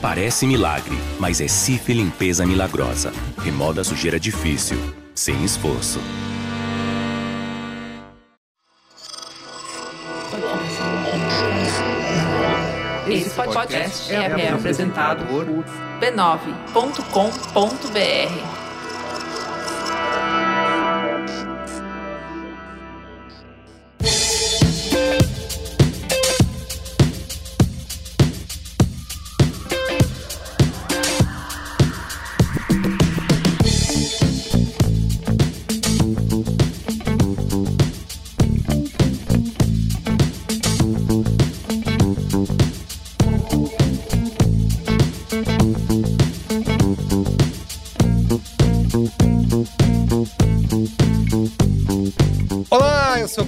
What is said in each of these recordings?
Parece milagre, mas é Cif Limpeza Milagrosa. Remoda a sujeira difícil, sem esforço. Esse podcast é, é apresentado por b9.com.br.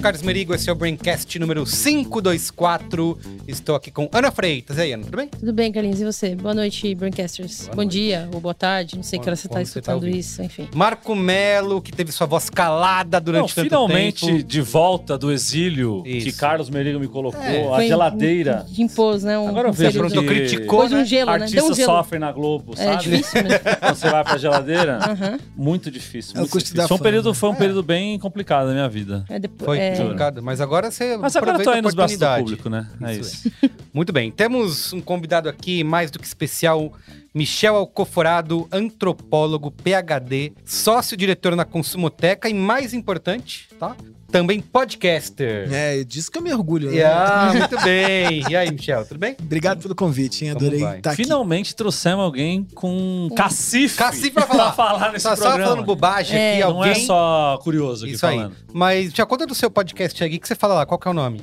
Carlos Merigo, esse é o Braincast número 524. Estou aqui com Ana Freitas. E aí, Ana, tudo bem? Tudo bem, Carlinhos. E você? Boa noite, Braincasters. Boa Bom noite. dia ou boa tarde, não sei que hora você está Quando tá escutando ouvindo. isso, enfim. Marco Melo, que teve sua voz calada Não, durante tanto finalmente tempo. de volta do exílio Isso. que Carlos Merigo me colocou, É, a Foi- geladeira. Impôs, né? Um, Agora eu um vejo que criticou, Pôs um né? gelo, né? Deu um gelo. sofrem na Globo, É sabe? difícil mesmo. Quando você vai pra geladeira, muito difícil. É Muito difícil. Foi um período, foi um período bem complicado na minha vida. É, depois, Foi é, complicado, mas agora você Mas agora eu tô aí nos braços do oportunidade. público, né? É Isso isso. Muito bem, temos um convidado aqui mais do que especial, Michel Alcoforado, antropólogo, PhD, sócio-diretor na Consumoteca e mais importante, tá? Também podcaster. É, disso que eu me orgulho. né? E, ah, muito bem. E aí, Michel, tudo bem? Obrigado pelo convite, hein? Adorei estar aqui. Finalmente trouxemos alguém com cacife. Cacife pra falar. pra falar nesse Só, só programa. falando bobagem É. aqui, Não alguém... é só curioso aqui Isso aí. falando. Mas já conta do seu podcast aqui, que você fala lá, qual que é o nome?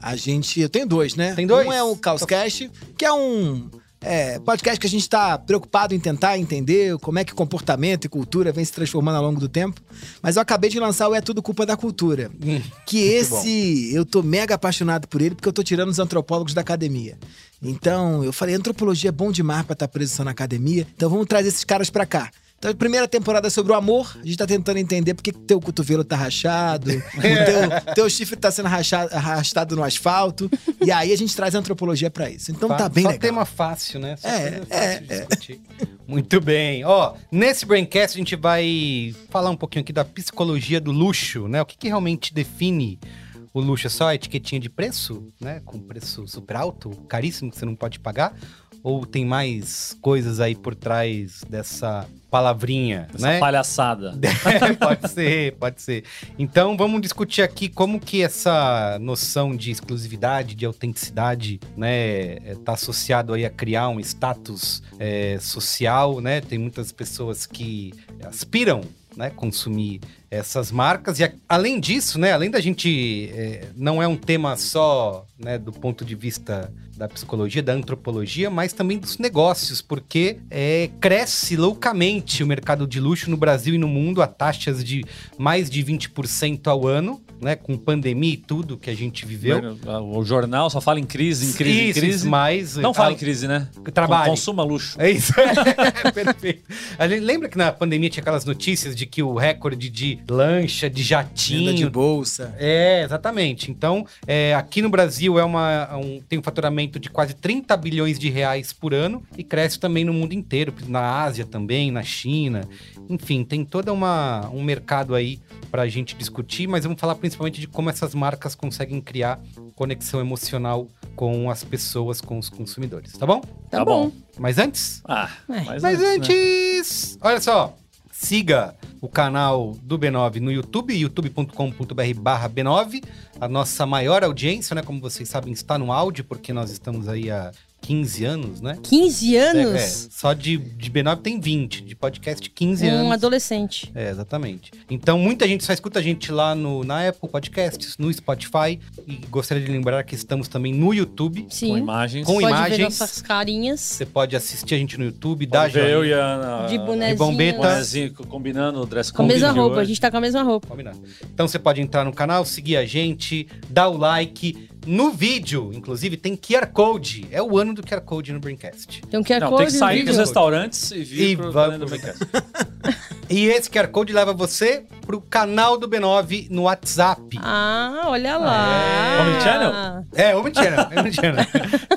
A gente. Eu tenho dois, né? Tem dois? Um é o Caoscast, que é um. É, podcast que a gente está preocupado em tentar entender como é que comportamento e cultura vem se transformando ao longo do tempo. Mas eu acabei de lançar o É Tudo Culpa da Cultura. Que esse, eu tô mega apaixonado por ele, porque eu tô tirando os antropólogos da academia. Então, eu falei, antropologia é bom demais pra estar preso só na academia, então vamos trazer esses caras pra cá. Então, a primeira temporada é sobre o amor, a gente tá tentando entender por que teu cotovelo tá rachado, o teu, teu chifre tá sendo racha- arrastado no asfalto, e aí a gente traz a antropologia pra isso. Então Fa- tá bem Só legal. tema fácil, né? Só É, é, discutir. Muito bem. Ó, nesse Braincast a gente vai falar um pouquinho aqui da psicologia do luxo, né? O que, que realmente define o luxo? É só a etiquetinha de preço, né? Com preço super alto, caríssimo, que você não pode pagar? Ou tem mais coisas aí por trás dessa palavrinha, Essa né? palhaçada. pode ser, pode ser. Então vamos discutir aqui como que essa noção de exclusividade, de autenticidade, né, está associado aí a criar um status é, social, né? Tem muitas pessoas que aspiram né, consumir essas marcas. E além disso, né, além da gente. é, não é um tema só né, do ponto de vista da psicologia, da antropologia, mas também dos negócios, porque é, cresce loucamente o mercado de luxo no Brasil e no mundo a taxas de mais de 20% ao ano, né? Com pandemia e tudo que a gente viveu. O jornal só fala em crise, em crise, Isso, em crise. mas Não fala a- em crise, né? Trabalhe. Consuma luxo. É isso. Perfeito. A gente lembra que na pandemia tinha aquelas notícias de que o recorde de lancha, de Venda jatinho, de bolsa. É, exatamente. Então, é, aqui no Brasil é uma, um- tem um faturamento de quase 30 bilhões de reais por ano e cresce também no mundo inteiro, na Ásia também, na China. Enfim, tem todo uma, um mercado aí pra gente discutir, mas vamos falar principalmente de como essas marcas conseguem criar conexão emocional com as pessoas, com os consumidores, tá bom? Tá, Tá bom. bom. Mas antes, Ah, É. mas, mas antes, né? antes, olha só, siga o canal do B9 no YouTube, youtube.com.br barra B9, a nossa maior audiência, né, como vocês sabem, está no áudio, porque nós estamos aí há 15 anos, né? 15 É, anos? é, só de, de B9 tem 20, de podcast 15 um anos. adolescente. É, exatamente. Então, muita gente só escuta a gente lá no, na Apple Podcasts, no Spotify. E gostaria de lembrar que estamos também no YouTube. Sim. Com imagens. Com Pode ver imagens. nossas carinhas. Você pode assistir a gente no YouTube, Pode ver eu e a Ana. De bonezinho. bombeta. bonezinho combinando o dress Com a code mesma de roupa, a hoje. gente tá com a mesma roupa. Combinado. Então você pode entrar no canal, seguir a gente, dar o like. No vídeo, inclusive, tem QR Code. É o ano do QR Code no Braincast. Tem um QR Não, Code tem que sair dos restaurantes e vir E pro pro- Braincast. E esse QR Code leva você pro canal do B9 no WhatsApp. Ah, olha lá. Omnichannel? É, Omnichannel. é Omnichannel.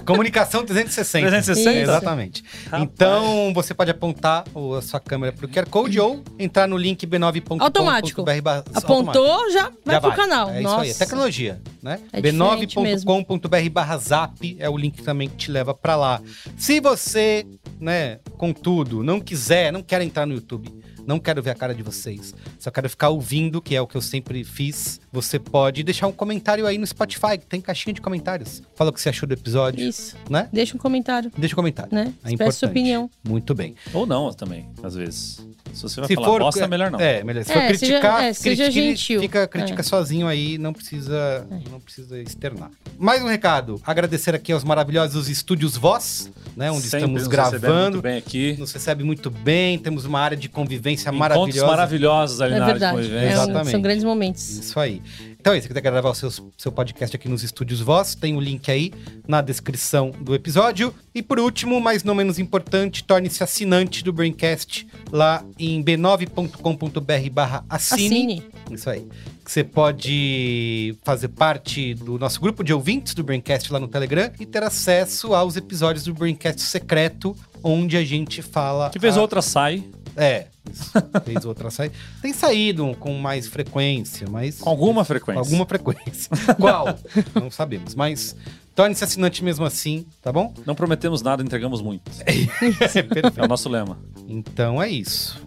Comunicação 360. 360? Isso. Exatamente. Rapaz. Então, você pode apontar a sua câmera pro QR Code ou entrar no link b9.com.br. Automático. Apontou, já vai Já pro vai. canal. É Nossa. isso aí, é tecnologia, né? É diferente b9.com.br barra zap é o link também que te leva pra lá. Se você, né, contudo, não quiser, não quer entrar no YouTube, não quero ver a cara de vocês, só quero ficar ouvindo, que é o que eu sempre fiz, você pode deixar um comentário aí no Spotify, que tem caixinha de comentários. Fala o que você achou do episódio, Isso. né? Deixa um comentário, Deixa um comentário. né? É Expressa sua opinião. Muito bem. Ou não também, às vezes. Se você vai Se falar for, bosta, é melhor não. É, melhor. Se É, for seja- criticar, é, seja critique, gentil. fica critica É. sozinho aí, não precisa, não precisa externar. Mais um recado, agradecer aqui aos maravilhosos estúdios Voz, né, onde Sempre estamos nos gravando. Muito bem aqui. Nos recebe muito bem, temos uma área de convivência Encontros maravilhosa. maravilhosos ali É na área de verdade. convivência. É um- Exatamente. são grandes momentos. Isso aí. Então é isso, se quiser gravar o seu, seu podcast aqui nos estúdios Voz, tem o link aí na descrição do episódio. E por último, mas não menos importante, torne-se assinante do Braincast lá em b9.com.br barra assine. Assine. Isso aí. Que Você pode fazer parte do nosso grupo de ouvintes do Braincast lá no Telegram e ter acesso aos episódios do Braincast secreto, onde a gente fala. Que vez a- ou outra sai, É, isso. fez outra saída. Tem saído com mais frequência, mas. com alguma Com frequência. alguma frequência. Qual? Não sabemos, mas torne-se assinante mesmo assim, tá bom? Não prometemos nada, entregamos muito. Perfeito. É o nosso lema. Então é isso.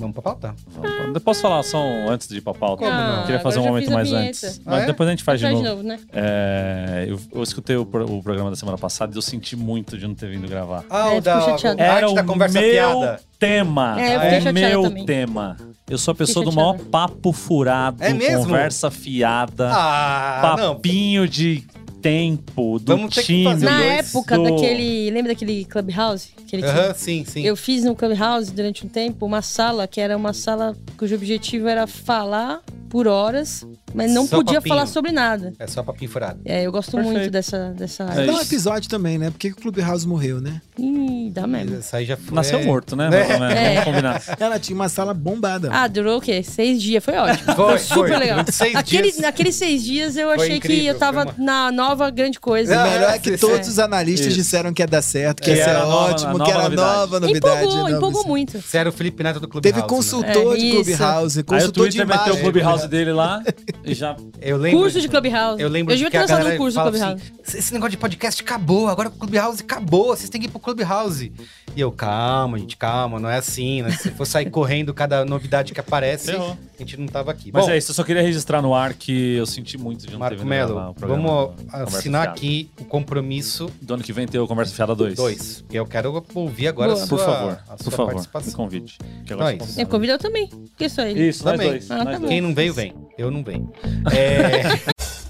Vamos pra pauta? Vamos- Eu posso falar só um antes de ir pra pauta? Como não? Eu queria fazer um momento mais antes. Ah, Mas é? depois a gente faz de Faz novo. de novo, né? É, eu, eu escutei o, pro- o programa da semana passada e eu senti muito de não ter vindo gravar. Ah, É, o da ficou chateado. a Era arte da o conversa meu fiada. tema. É, eu o chateada meu também. tema. Eu sou a pessoa do maior papo furado, É mesmo? conversa fiada, Ah, não. papinho de tempo, do Vamos ter que time. fazer Na dois época do- daquele. Lembra daquele Clubhouse? Aquele que- Aham, sim, sim. Eu fiz no Clubhouse durante um tempo uma sala que era uma sala cujo objetivo era falar por horas, mas não Só podia papinho. falar sobre nada. É só papinho furado. É, eu gosto Perfeito. muito dessa, dessa É um episódio também, né? Por que que o Clubhouse morreu, né? Ih, dá mesmo. Isso aí já foi. Nasceu é- morto, né? É. Vamos, É. vamos combinar. Ela tinha uma sala bombada. Ah, durou o quê? Seis dias. Foi ótimo. Foi, super foi. legal. Seis Aquele, dias. naqueles seis dias eu Foi achei que incrível, eu tava foi na nova grande coisa. o melhor é que todos sim. os analistas Isso. disseram que ia dar certo, que Que ia ser a nova- ótimo, que era novidade. nova novidade. empolgou, empolgou muito. Você era o Felipe Neto do Clube Teve House, né? consultor É, de isso. Clubhouse, Aí o consultor de Twitter meteu imagem. Clubhouse dele lá e já. Eu lembro. Curso de Clubhouse. Eu lembro eu que ter a lançado galera um curso fala Clubhouse. assim, esse negócio de podcast acabou, agora o Clubhouse acabou, vocês têm que ir pro Clubhouse. E eu, calma, gente, calma, não é assim, né? Se for sair correndo cada novidade que aparece, Ferrou. a gente não tava aqui. Mas Bom, é isso, eu só queria registrar no ar que eu senti muito de não ter Marco vindo gravar Melo, vamos assinar Fiada. aqui o compromisso Do ano que vem tem o Conversa Fiada 2. 2. Eu quero ouvir agora Boa. a sua, Por favor, a por sua favor, me participação. convide. Que Então é isso. sou Eu convidado. convido eu também. Que ele. Isso, nós Também. dois. Ah, nós tá dois. Quem não veio, vem. Eu não venho. É,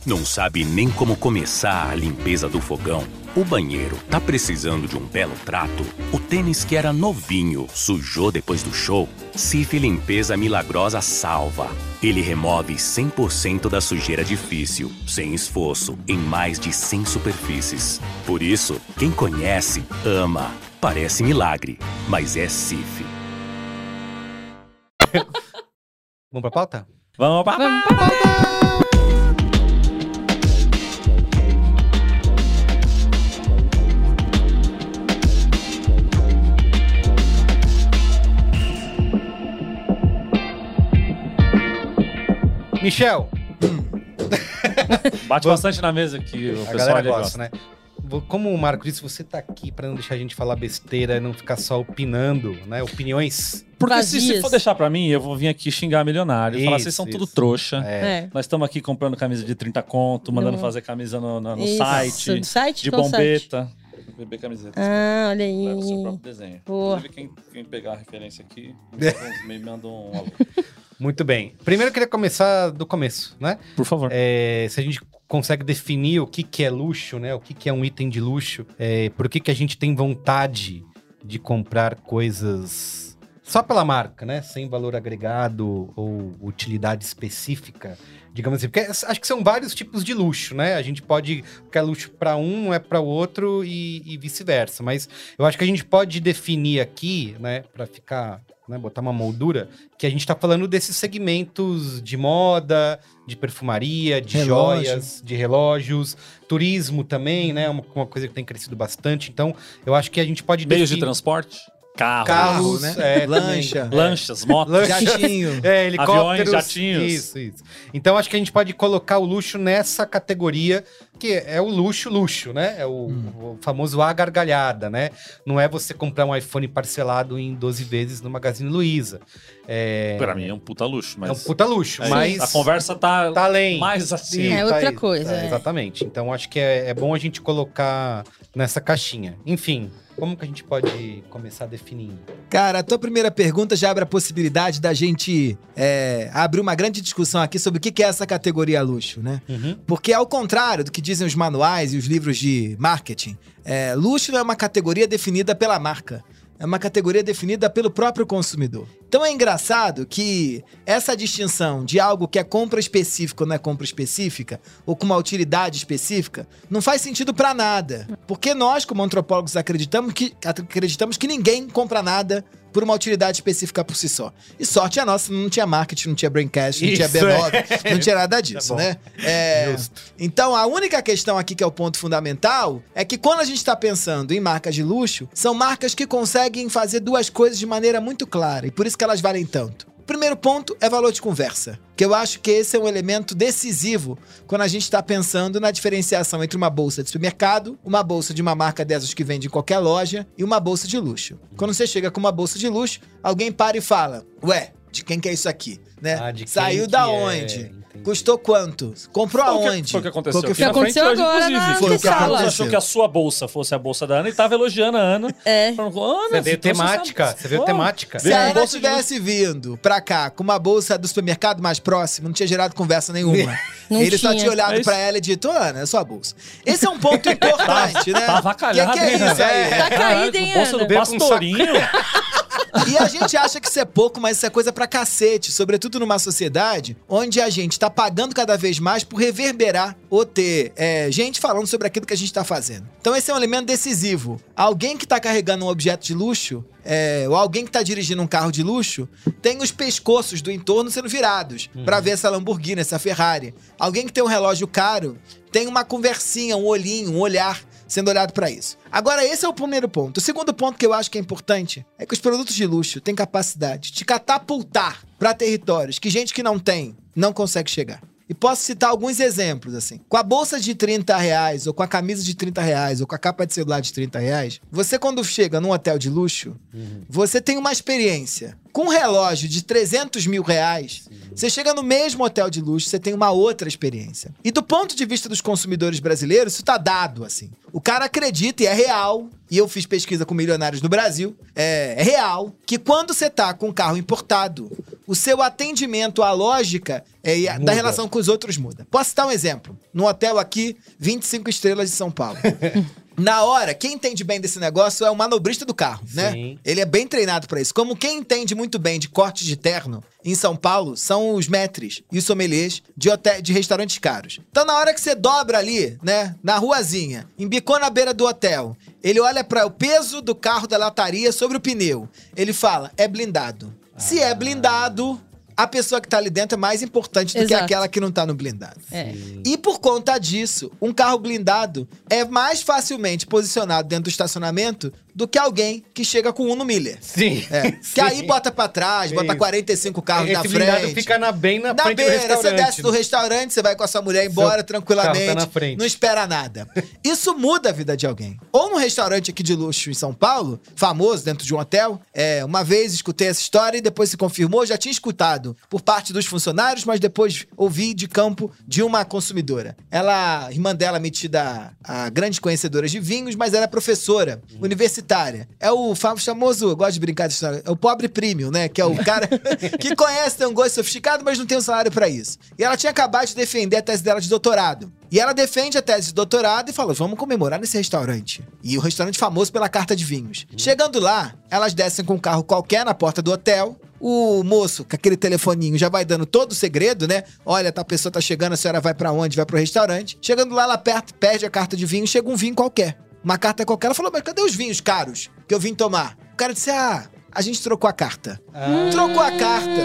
Não sabe nem como começar a limpeza do fogão? O banheiro tá precisando de um belo trato? O tênis que era novinho sujou depois do show? Cif Limpeza Milagrosa salva. Ele remove 100% da sujeira difícil, sem esforço, em mais de 100 superfícies. Por isso, quem conhece, ama. Parece milagre, mas é Cif. vamos pra pauta? Vamos pra... Vamos pra. Michel, Bate bastante na mesa aqui, o a pessoal galera gosta. né? Como o Marco disse, você tá aqui pra não deixar a gente falar besteira e não ficar só opinando, né? Opiniões. Porque se, se for deixar pra mim, eu vou vir aqui xingar milionário. e falar, Isso, vocês são isso. tudo trouxa. É. É. Nós estamos aqui comprando camisa de 30 conto, mandando No- fazer camisa no, no- no Isso. site, No site? de Qual site? bombeta. Bebê camiseta. Ah, olha É o seu aí. próprio desenho. Inclusive, quem, quem pegar a referência aqui, me manda um alô. Muito bem. Primeiro eu queria começar do começo, né? Por favor. É, se a gente consegue definir o que, que é luxo, né? O que, que é um item de luxo, é, por que, que a gente tem vontade de comprar coisas só pela marca, né? Sem valor agregado ou utilidade específica, digamos assim. Porque acho que são vários tipos de luxo, né? A gente pode. O que é luxo para um é para o outro e, e vice-versa. Mas eu acho que a gente pode definir aqui, né, para ficar. Né, botar uma moldura, que a gente tá falando desses segmentos de moda, de perfumaria, de Relógio. joias, de relógios, turismo também, né? Uma, uma coisa que tem crescido bastante. Então, eu acho que a gente pode Meios de transporte? Carro. Carro, Carros, né? é, Lancha. Lanchas, motos. Jatinho. É, helicópteros. Aviões, jatinhos. Isso, isso. Então acho que a gente pode colocar o luxo nessa categoria, que é o luxo, luxo, né? É o, o famoso A gargalhada, né? Não é você comprar um iPhone parcelado em 12 vezes no Magazine Luiza. É, Pra mim é um puta luxo, mas... é um puta luxo, É, mas A conversa tá, tá além. mais assim. Sim, É outra aí. coisa, é. Exatamente. Então acho que é, é bom a gente colocar nessa caixinha. Enfim, como que a gente pode começar definindo? Cara, a tua primeira pergunta já abre a possibilidade da gente é, abrir uma grande discussão aqui sobre o que é essa categoria luxo, né? Uhum. Porque, ao contrário do que dizem os manuais e os livros de marketing, é, luxo não é uma categoria definida pela marca. É uma categoria definida pelo próprio consumidor. Então é engraçado que essa distinção de algo que é compra específica ou não é compra específica, ou com uma utilidade específica, não faz sentido pra nada. Porque nós, como antropólogos, acreditamos que, acreditamos que ninguém compra nada por uma utilidade específica por si só. E sorte a nossa, não tinha marketing, não tinha braincast, não tinha Isso, B9, não tinha nada disso, bom. né? É, então, a única questão aqui que é o ponto fundamental é que quando a gente está pensando em marcas de luxo, são marcas que conseguem fazer duas coisas de maneira muito clara e por isso que elas valem tanto. O primeiro ponto é valor de conversa, que eu acho que esse é um elemento decisivo quando a gente está pensando na diferenciação entre uma bolsa de supermercado, uma bolsa de uma marca dessas que vende em qualquer loja e uma bolsa de luxo. Quando você chega com uma bolsa de luxo, alguém para e fala: Ué, de quem que é isso aqui? Né? Ah, Saiu da é? onde? Entendi. Custou quanto? Comprou Foi o que- aonde? Foi o que aconteceu Foi o que frente aconteceu hoje, agora na Foi o que sala. Você achou que a sua bolsa fosse a bolsa da Ana e tava elogiando a Ana. É. Falando, Ana, Você veio temática, você veio temática. Se a Ana bolsa tivesse vindo pra cá com uma bolsa do supermercado mais próximo, não tinha gerado conversa nenhuma. Não Ele só tinha. tinha olhado É pra ela e dito, Ana, é sua bolsa. Esse é um ponto importante, né? Tá avacalhado, Que que é hein, isso aí? Tá caída, hein, Bolsa do Ana? Com um pastorinho. E a gente acha que isso é pouco, mas isso é coisa pra cacete. Sobretudo numa sociedade onde a gente tá pagando cada vez mais por reverberar ou ter é, gente falando sobre aquilo que a gente tá fazendo. Então esse é um elemento decisivo. Alguém que tá carregando um objeto de luxo, é, ou alguém que tá dirigindo um carro de luxo, tem os pescoços do entorno sendo virados pra ver essa Lamborghini, essa Ferrari. Alguém que tem um relógio caro tem uma conversinha, um olhinho, um olhar sendo olhado pra isso. Agora, esse é o primeiro ponto. O segundo ponto que eu acho que é importante é que os produtos de luxo têm capacidade de catapultar pra territórios que gente que não tem não consegue chegar. E posso citar alguns exemplos, assim. Com a bolsa de 30 reais, ou com a camisa de 30 reais, ou com a capa de celular de 30 reais, você quando chega num hotel de luxo, você tem uma experiência. Com um relógio de 300 mil reais, você chega no mesmo hotel de luxo, você tem uma outra experiência. E do ponto de vista dos consumidores brasileiros, isso tá dado, assim. O cara acredita, e é real, e eu fiz pesquisa com milionários no Brasil, é, é real, que quando você tá com um carro importado, o seu atendimento à lógica é, a- da relação com os outros muda. Posso citar um exemplo? Num hotel aqui, 25 estrelas de São Paulo. Na hora, quem entende bem desse negócio é o manobrista do carro, né? Sim. Ele é bem treinado pra isso. Como quem entende muito bem de corte de terno em São Paulo são os maîtres e os sommeliers de, hotel, de restaurantes caros. Então, na hora que você dobra ali, né, na ruazinha, embicou na beira do hotel, ele olha para o peso do carro da lataria sobre o pneu. Ele fala: é blindado. Se é blindado, a pessoa que tá ali dentro é mais importante do que Exato. aquela que não tá no blindado. É. E por conta disso, um carro blindado é mais facilmente posicionado dentro do estacionamento do que alguém que chega com um no Miller. Sim. É. Que aí bota pra trás, bota Isso. 45 carros Esse na frente. fica na, bem na, Na frente beira, do restaurante. você desce do restaurante, você vai com a sua mulher embora Seu tranquilamente. carro tá na frente. Não espera nada. Isso muda a vida de alguém. Ou num restaurante aqui de luxo em São Paulo, famoso, dentro de um hotel. É, uma vez escutei essa história e depois se confirmou. Já tinha escutado por parte dos funcionários, mas depois ouvi de campo de uma consumidora. Ela, irmã dela, metida a, a grande conhecedora de vinhos, mas era professora Hum. universitária. É o fa- famoso, eu gosto de brincar de história, é o pobre premium, né? Que é o cara que conhece, tem um gosto sofisticado, mas não tem um salário pra isso. E ela tinha acabado de defender a tese dela de doutorado. E ela defende a tese de doutorado e fala: vamos comemorar nesse restaurante. E o restaurante famoso pela carta de vinhos. Chegando lá, elas descem com um carro qualquer na porta do hotel. O moço, com aquele telefoninho, já vai dando todo o segredo, né? Olha, tá, a pessoa tá chegando, a senhora vai pra onde? Vai pro restaurante. Chegando lá, ela aperta, perde a carta de vinho, chega um vinho qualquer. Uma carta qualquer. Ela falou, mas cadê os vinhos caros que eu vim tomar? O cara disse, ah, a gente trocou a carta. Trocou a carta.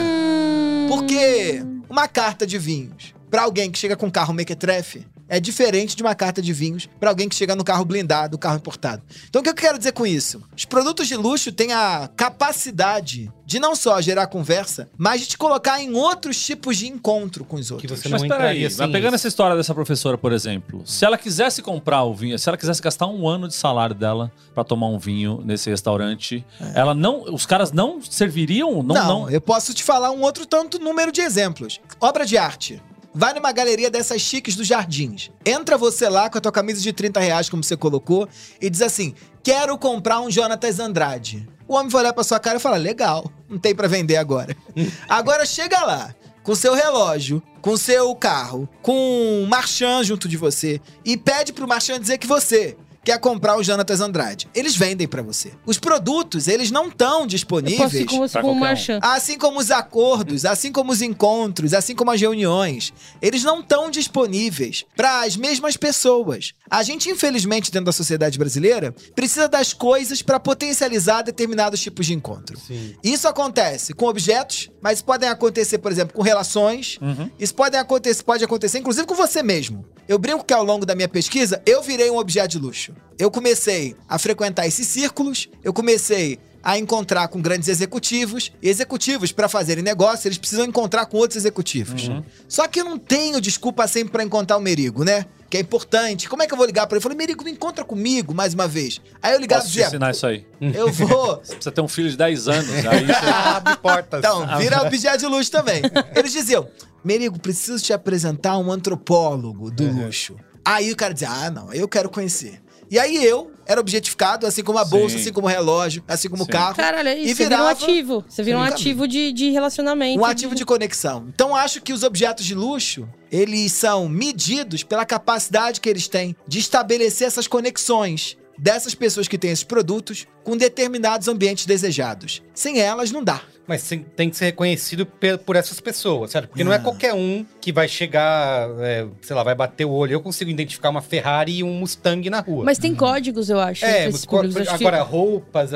Porque uma carta de vinhos pra alguém que chega com um carro mequetrefe é diferente de uma carta de vinhos pra alguém que chega no carro blindado, carro importado. Então o que eu quero dizer com isso? Os produtos de luxo têm a capacidade de não só gerar conversa, mas de te colocar em outros tipos de encontro com os Que outros. você Mas não peraí, mas sem pegando isso. essa história dessa professora, por exemplo, se ela quisesse comprar o vinho, se ela quisesse gastar um ano de salário dela pra tomar um vinho nesse restaurante, ela não, os caras não serviriam, não, Não, não. eu posso te falar um outro tanto número de exemplos. Obra de arte. Vai numa galeria dessas chiques dos jardins. Entra você lá com a tua camisa de 30 reais, como você colocou, e diz assim: quero comprar um Jonatas Andrade. O homem vai olhar pra sua cara e fala: legal, não tem pra vender agora. agora chega lá, com seu relógio, com seu carro, com um marchand junto de você, e pede pro marchand dizer que você quer comprar o Jonatas Andrade. Eles vendem pra você. Os produtos, eles não estão disponíveis. ir com você pra com o qualquer um. Assim como os acordos, assim como os encontros, assim como as reuniões, eles não estão disponíveis para as mesmas pessoas. A gente, infelizmente, dentro da sociedade brasileira, precisa das coisas para potencializar determinados tipos de encontro. Sim. Isso acontece com objetos, mas podem acontecer, por exemplo, com relações. Uhum. Isso pode acontecer, pode acontecer, inclusive, com você mesmo. Eu brinco que ao longo da minha pesquisa, eu virei um objeto de luxo. Eu comecei a frequentar esses círculos, eu comecei a encontrar com grandes executivos. E executivos, para fazerem negócio, eles precisam encontrar com outros executivos. Só que eu não tenho desculpa sempre para encontrar o Merigo, né? Que é importante. Como é que eu vou ligar para ele? Eu falei, Merigo, me encontra comigo mais uma vez. Aí eu ligava e Posso te dizia, ensinar isso aí. eu vou. Você precisa ter um filho de 10 anos. Aí você... Abre portas. Então, vira objeto de luxo também. Eles diziam, Merigo, preciso te apresentar um antropólogo do luxo. Aí o cara dizia, ah, não, eu quero conhecer. E aí eu era objetificado, assim como a bolsa, Sim. assim como o relógio, assim como o carro. Caralho, E isso você vira um virava ativo. Você vira um um ativo de, de relacionamento. Um ativo de conexão. Então acho que os objetos de luxo, eles são medidos pela capacidade que eles têm de estabelecer essas conexões dessas pessoas que têm esses produtos com determinados ambientes desejados. Sem elas, não dá. Mas tem, que ser reconhecido por essas pessoas, certo? Porque não é Ah. qualquer um que vai chegar, é, sei lá, vai bater o olho. Eu consigo identificar uma Ferrari e um Mustang na rua. Mas tem códigos, eu acho. É, mas co- públicos. Acho que- agora roupas,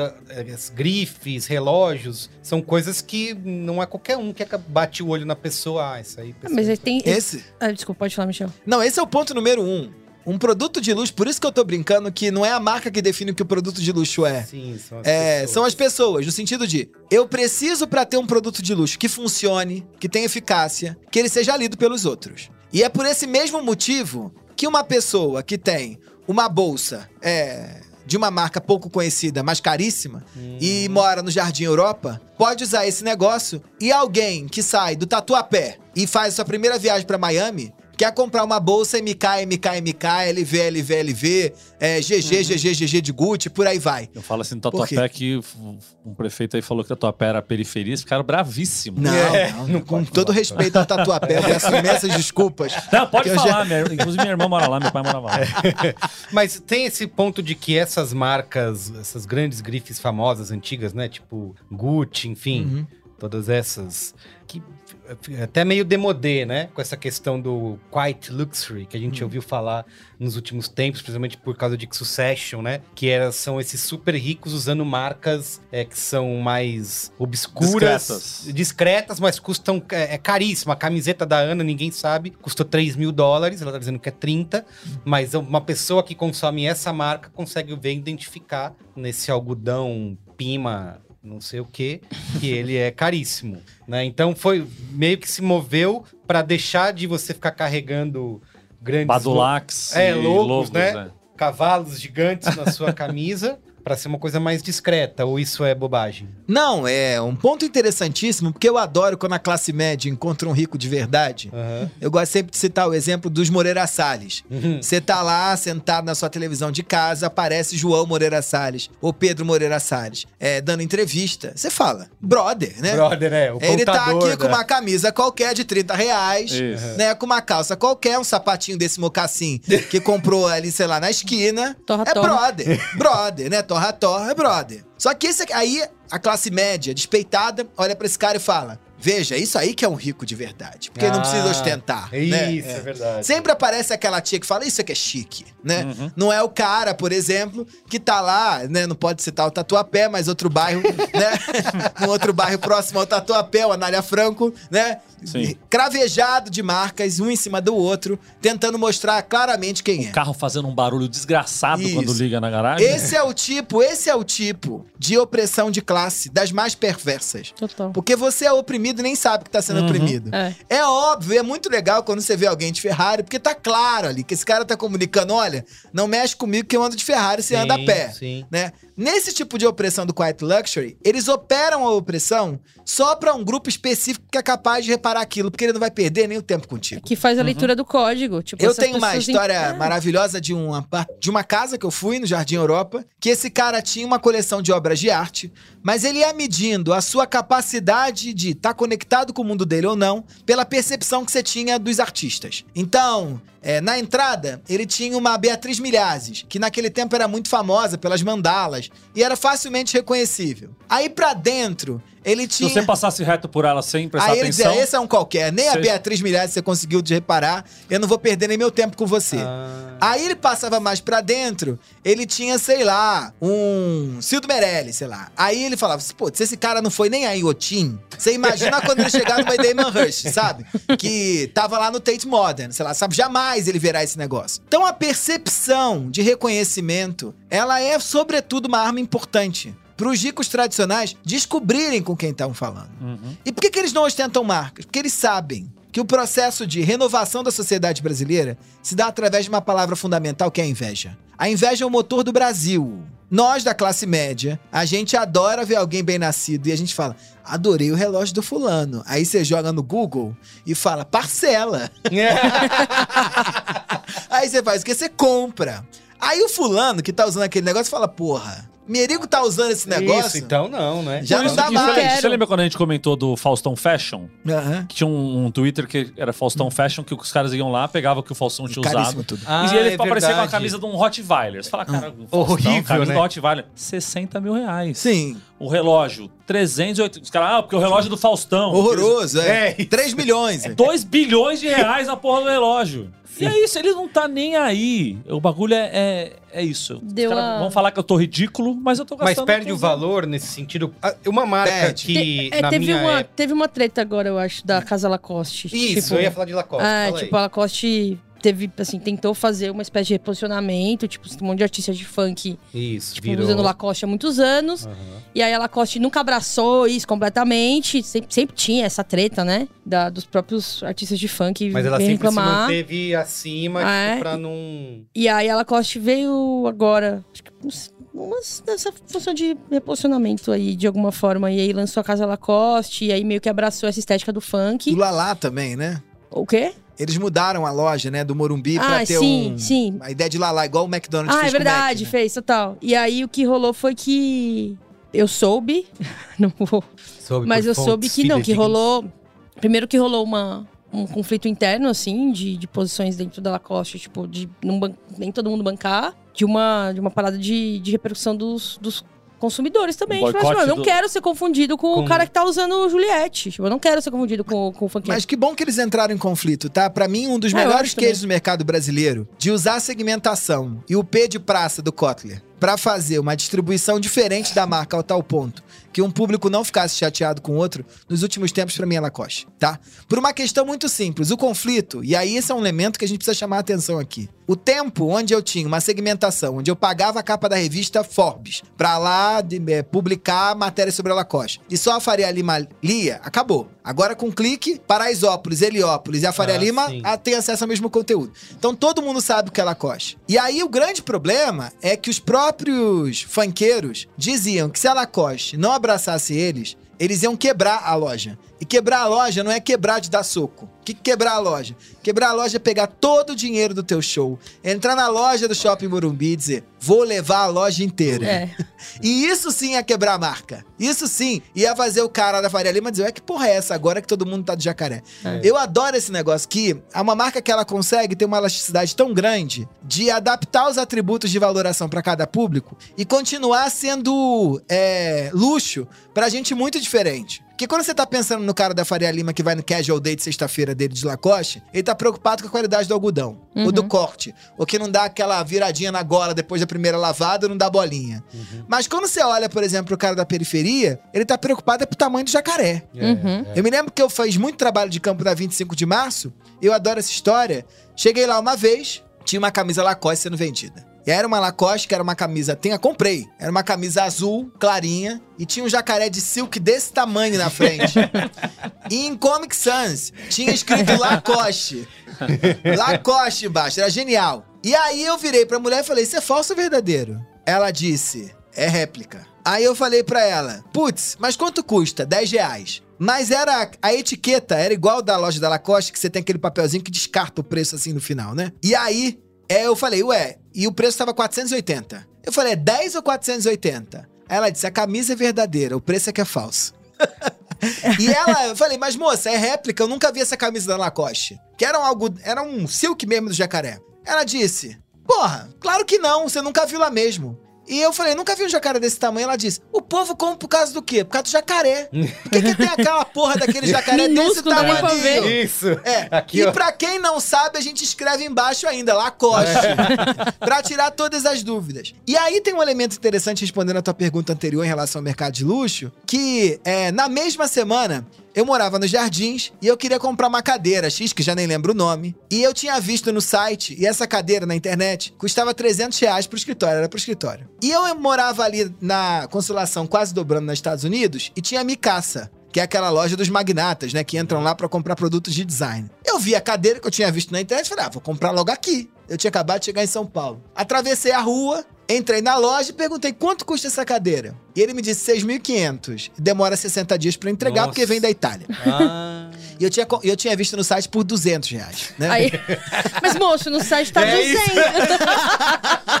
grifes, relógios, são coisas que não é qualquer um que bate o olho na pessoa. Ah, isso aí. Ah, mas aí tem. Esse. Ah, desculpa, pode falar, Michel. Não, esse é o ponto número um. Um produto de luxo, por isso que eu tô brincando que não é a marca que define o que o produto de luxo é. Sim, são as É, pessoas. são as pessoas, no sentido de eu preciso pra ter um produto de luxo que funcione, que tenha eficácia, que ele seja lido pelos outros. E é por esse mesmo motivo que uma pessoa que tem uma bolsa é, de uma marca pouco conhecida, mas caríssima, e mora no Jardim Europa, pode usar esse negócio e alguém que sai do Tatuapé e faz sua primeira viagem pra Miami. Quer comprar uma bolsa MK, MK, MK, LV, LV, LV, é, GG, GG, GG de Gucci, por aí vai. Eu falo assim, no? Tatuapé que um prefeito aí falou que Tatuapé era periferia, eles ficaram bravíssimos. Não, É, não, não com todo respeito ao Tatuapé, eu peço imensas desculpas. Não, pode falar, minha- inclusive minha irmã mora lá, meu pai morava lá. Mas tem esse ponto de que essas marcas, essas grandes grifes famosas, antigas, né? Tipo Gucci, enfim, Uhum. Todas essas. Que é até meio demodê, né? Com essa questão do quiet luxury, que a gente ouviu falar nos últimos tempos, principalmente por causa de Succession, né? Que era, são esses super ricos usando marcas é, que são mais obscuras, Discretas. discretas, mas custam. É, é caríssimo. A camiseta da Ana, ninguém sabe, custou 3 mil dólares, ela tá dizendo que é 30, mas uma pessoa que consome essa marca consegue ver e identificar nesse algodão Pima não sei o que, que ele é caríssimo, né? Então foi meio que se moveu para deixar de você ficar carregando grandes Badulax É, e logos, né? né? cavalos gigantes na sua camisa Pra ser uma coisa mais discreta, ou isso é bobagem? Não, é um ponto interessantíssimo, porque eu adoro quando a classe média encontra um rico de verdade. Aham. Eu gosto sempre de citar o exemplo dos Moreira Salles. Uhum. Você tá lá sentado na sua televisão de casa, aparece João Moreira Salles ou Pedro Moreira Salles é, dando entrevista. Você fala, brother, né? Brother, é, o Ele tá aqui com da- uma camisa qualquer de 30 reais, Isso. né? Com uma calça qualquer, um sapatinho desse mocassim que comprou ali, sei lá, na esquina. Torra, é torra. brother. Brother, né? Torra, torra, é brother. Só que esse aí, a classe média, despeitada, olha pra esse cara e fala: Veja, isso aí que é um rico de verdade. Porque ele não precisa Ah, ostentar. Isso, né? é, verdade. Sempre aparece aquela tia que fala, isso aqui é chique, né? Uhum. Não é o cara, por exemplo, que tá lá, né? Não pode citar o Tatuapé, mas outro bairro, né? um outro bairro próximo ao Tatuapé, o Anália Franco, né? Sim. Cravejado de marcas, um em cima do outro, tentando mostrar claramente quem é. Carro fazendo um barulho desgraçado Isso. quando liga na garagem. Esse é o tipo, esse é o tipo de opressão de classe das mais perversas. Total. Porque você é oprimido e nem sabe que tá sendo Uhum. oprimido. É. É óbvio, é muito legal quando você vê alguém de Ferrari, porque tá claro ali que esse cara tá comunicando: olha, não mexe comigo que eu ando de Ferrari, você anda a pé. Sim. Né? Nesse tipo de opressão do Quiet Luxury, eles operam a opressão só pra um grupo específico que é capaz de reparar aquilo, porque ele não vai perder nem o tempo contigo. Que faz a leitura do código. Tipo, Eu tenho uma pessoas em- história É. maravilhosa de uma, de uma casa que eu fui no Jardim Europa, que esse cara tinha uma coleção de obras de arte, mas ele ia medindo a sua capacidade de estar conectado com o mundo dele ou não, pela percepção que você tinha dos artistas. Então, é, na entrada, ele tinha uma Beatriz Milhazes, que naquele tempo era muito famosa pelas mandalas e era facilmente reconhecível. Aí pra dentro, ele Se tinha. você passasse reto por ela sem prestar Aí ele atenção. dizia, esse é um qualquer, nem a Você- Beatriz Milhazes você conseguiu de reparar, eu não vou perder nem meu tempo com você. Ah, Aí ele passava mais pra dentro, ele tinha, sei lá, um Cildo Meirelles, sei lá. Aí ele falava assim, pô, se esse cara não foi nem aí o Tim, você imagina quando ele chegar no Damon Rush, sabe? Que tava lá no Tate Modern, sei lá, sabe? Jamais ele verá esse negócio. Então a percepção de reconhecimento, ela é, sobretudo, uma arma importante. Para os ricos tradicionais descobrirem com quem estão falando. Uhum. E por que, que eles não ostentam marcas? Porque eles sabem que o processo de renovação da sociedade brasileira se dá através de uma palavra fundamental que é a inveja. A inveja é o motor do Brasil. Nós, da classe média, a gente adora ver alguém bem nascido e a gente fala: adorei o relógio do fulano. Aí você joga no Google e fala: parcela. Aí você faz o que? Você compra. Aí o fulano que tá usando aquele negócio fala: porra, Merigo tá usando esse negócio. Isso, então não, né? Já Por não isso dá que, mais. Você, você lembra quando a gente comentou do Faustão Fashion? Que tinha um, um Twitter que era Faustão Fashion, que os caras iam lá, pegavam o que o Faustão tinha Caríssimo usado. tudo. Ah, e ele é aparecia com a camisa de um Rottweiler. Você fala, cara, o Faustão, Horrível, camisa né? do Rottweiler, 60 mil reais. Sim, O relógio, 308. Os caras, ah, porque o relógio é do Faustão. horroroso, é. É. 3 milhões. é. 2 bilhões de reais a porra do relógio. E é isso, ele não tá nem aí. O bagulho é, é, é isso. Os Deu caras a- vão falar que eu tô ridículo, mas eu tô Mas gastando. perde o valor nesse sentido. Ah, Uma marca Perde. que É, na teve, minha uma, época... teve uma treta agora, eu acho, da Casa Lacoste. Isso, tipo, eu ia falar de Lacoste. É, fala aí. tipo, a Lacoste teve, assim, tentou fazer uma espécie de reposicionamento, tipo, um monte de artistas de funk, Isso, tipo, virou... usando Lacoste há muitos anos. Aham. E aí a Lacoste nunca abraçou isso completamente. Sempre, sempre tinha essa treta, né? Da, dos próprios artistas de funk Mas ela sempre se reclamar. manteve acima, tipo, é? pra não... E aí a Lacoste veio agora, acho que uns- umas, nessa função de reposicionamento aí, de alguma forma. E aí lançou a Casa Lacoste, e aí meio que abraçou essa estética do O funk. Lalá também, né? O quê? Eles mudaram a loja, né, do Morumbi pra Ah, ter sim, um... sim. A ideia de Lalá, igual o McDonald's Ah, fez é com o Mac, verdade, né? fez, total. E aí o que rolou foi que eu soube, não vou Soube Mas eu soube que não, que rolou. Primeiro que rolou uma, um conflito interno, assim, de, de posições dentro da Lacoste, tipo, de não ban- nem todo mundo bancar, de uma, de uma parada de, de repercussão dos, dos consumidores também. Um Tipo, eu não do- quero ser confundido com, Com- o cara que tá usando o Juliette. Tipo, eu não quero ser confundido com, com o funkeiro. Mas que bom que eles entraram em conflito, tá? Pra mim, um dos É, melhores cases do mercado brasileiro de usar a segmentação e o P de praça do Kotler pra fazer uma distribuição diferente da marca ao tal ponto que um público não ficasse chateado com o outro nos últimos tempos pra mim é Lacoste, tá? Por uma questão muito simples, o conflito, e aí esse é um elemento que a gente precisa chamar a atenção aqui. O tempo onde eu tinha uma segmentação, onde eu pagava a capa da revista Forbes pra lá de, é, publicar matéria sobre a Lacoste, e só a Faria Lima lia, acabou. Agora com clique, Paraisópolis, Heliópolis e a Faria Ah, Lima a- tem acesso ao mesmo conteúdo. Então todo mundo sabe o que é Lacoste. E aí o grande problema é que os próprios funkeiros diziam que se a Lacoste não abraçasse eles, eles iam quebrar a loja. E quebrar a loja não é quebrar de dar soco. O que que é quebrar a loja? Quebrar a loja é pegar todo o dinheiro do teu show, entrar na loja do Shopping Morumbi e dizer: vou levar a loja inteira. É. E isso sim é quebrar a marca. Isso sim ia fazer o cara da Faria Lima dizer: é que porra é essa agora que todo mundo tá de jacaré? Eu adoro esse negócio que é uma marca que ela consegue ter uma elasticidade tão grande de adaptar os atributos de valoração para cada público e continuar sendo é, luxo pra gente muito diferente. Porque quando você tá pensando no cara da Faria Lima que vai no casual day de sexta-feira dele de Lacoste, ele tá preocupado com a qualidade do algodão, ou do corte, ou que não dá aquela viradinha na gola depois da primeira lavada, não dá bolinha. Mas quando você olha, por exemplo, pro cara da periferia, ele tá preocupado é pro tamanho do jacaré. Uhum. Eu me lembro que eu fiz muito trabalho de campo na 25 de março, eu adoro essa história. Cheguei lá uma vez, tinha uma camisa Lacoste sendo vendida. Era uma Lacoste, que era uma camisa, tenha, comprei. Era uma camisa azul, clarinha, e tinha um jacaré de silk desse tamanho na frente. e em Comic Sans, tinha escrito Lacoste. Lacoste embaixo, era genial. E aí eu virei pra mulher e falei, isso é falso ou verdadeiro? Ela disse, é réplica. Aí eu falei pra ela, putz, mas quanto custa? 10 reais. Mas era a etiqueta, era igual da loja da Lacoste, que você tem aquele papelzinho que descarta o preço assim no final, né? E aí, é, eu falei, ué, e o preço tava 480. Eu falei, é 10 ou 480? Aí ela disse, a camisa é verdadeira, o preço é que é falso. e ela, eu falei, mas moça, é réplica, eu nunca vi essa camisa da Lacoste. Que era um, algo, era um silk mesmo do jacaré. Ela disse, porra, claro que não, você nunca viu lá mesmo. E eu falei, nunca vi um jacaré desse tamanho. Ela disse, o povo compra por causa do quê? Por causa do jacaré. Por que, que tem aquela porra daquele jacaré desse tamanho? ver. Isso. É, Aqui, e ó. pra quem não sabe, a gente escreve embaixo ainda, Lacoste. pra tirar todas as dúvidas. E aí tem um elemento interessante respondendo a tua pergunta anterior em relação ao mercado de luxo, que é, na mesma semana, eu morava nos Jardins e eu queria comprar uma cadeira X, que já nem lembro o nome. E eu tinha visto no site, e essa cadeira na internet custava 300 reais pro escritório, era pro escritório. E eu morava ali na Consolação, quase dobrando nos Estados Unidos, e tinha a Micasa. Que é aquela loja dos magnatas, né? Que entram lá pra comprar produtos de design. Eu vi a cadeira que eu tinha visto na internet e falei, ah, vou comprar logo aqui. Eu tinha acabado de chegar em São Paulo. Atravessei a rua, entrei na loja e perguntei quanto custa essa cadeira. E ele me disse 6.500. Demora 60 dias pra entregar Nossa. porque vem da Itália. Ah, E eu tinha, eu tinha visto no site por 200 reais, né? Aí, mas, moço, no site tá É isso. 200.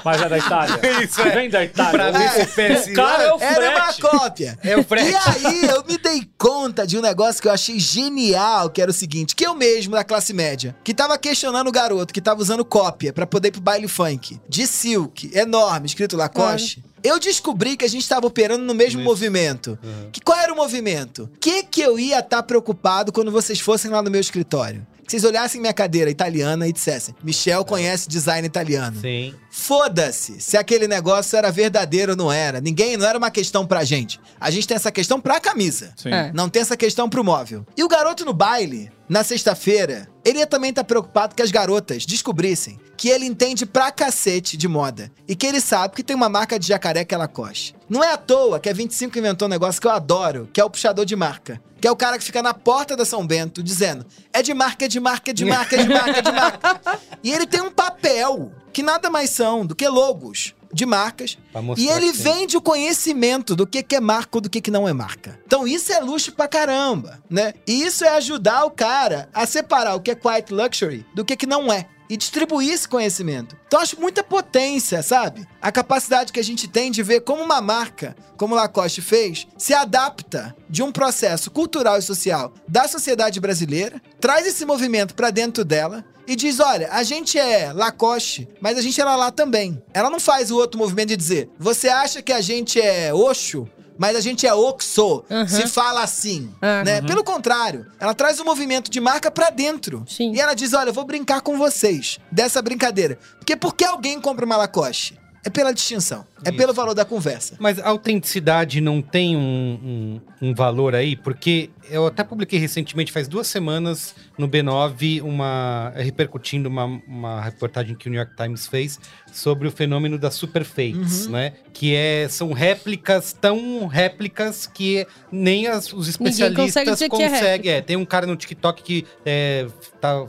Mas é da Itália. Isso, é. Vem da Itália. pra ver se oferece. O cara é o Era uma frete. cópia. É o frete. E aí, eu me dei conta de um negócio que eu achei genial, que era o seguinte, que eu mesmo, da classe média, que tava questionando o garoto, que tava usando cópia pra poder ir pro baile funk, de silk, enorme, escrito Lacoste, eu descobri que a gente tava operando no mesmo movimento. Que qual era o movimento? Que que eu ia estar preocupado quando vocês fossem lá no meu escritório? Que vocês olhassem minha cadeira italiana e dissessem, Michel conhece design italiano. Sim. Foda-se se aquele negócio era verdadeiro ou não era. Ninguém, não era uma questão pra gente. A gente tem essa questão pra camisa. Sim. É. Não tem essa questão pro móvel. E o garoto no baile, na sexta-feira, ele ia também estar preocupado que as garotas descobrissem que ele entende pra cacete de moda. E que ele sabe que tem uma marca de jacaré que ela coche. Não é à toa que a 25 inventou um negócio que eu adoro, que é o puxador de marca. Que é o cara que fica na porta da São Bento dizendo: é de marca, é de marca, é de marca, é de marca, é de marca. e ele tem um papel que nada mais são do que logos de marcas. E ele vende o conhecimento do que, que é marca ou do que, que não é marca. Então isso é luxo pra caramba, né? E isso é ajudar o cara a separar o que é quiet luxury do que, que não é. E distribuir esse conhecimento. Então acho muita potência, sabe? A capacidade que a gente tem de ver como uma marca, como Lacoste fez, se adapta de um processo cultural e social da sociedade brasileira, traz esse movimento pra dentro dela e diz: olha, a gente é Lacoste, mas a gente era lá também. Ela não faz o outro movimento de dizer: você acha que a gente é Oxo? Mas a gente é Oxo, Uhum. se fala assim, É. né? Pelo contrário, ela traz o movimento de marca pra dentro. Sim. E ela diz: olha, eu vou brincar com vocês dessa brincadeira. Porque por que alguém compra uma Lacoste? É pela distinção. É Isso. pelo valor da conversa. Mas a autenticidade não tem um, um- um valor aí? Porque eu até publiquei recentemente, faz duas semanas, no B9, uma repercutindo uma, uma reportagem que o New York Times fez sobre o fenômeno das superfakes, Uhum. né? Que é, são réplicas tão réplicas que nem as- os Ninguém especialistas consegue dizer que é conseguem. É, tem um cara no TikTok que é, tá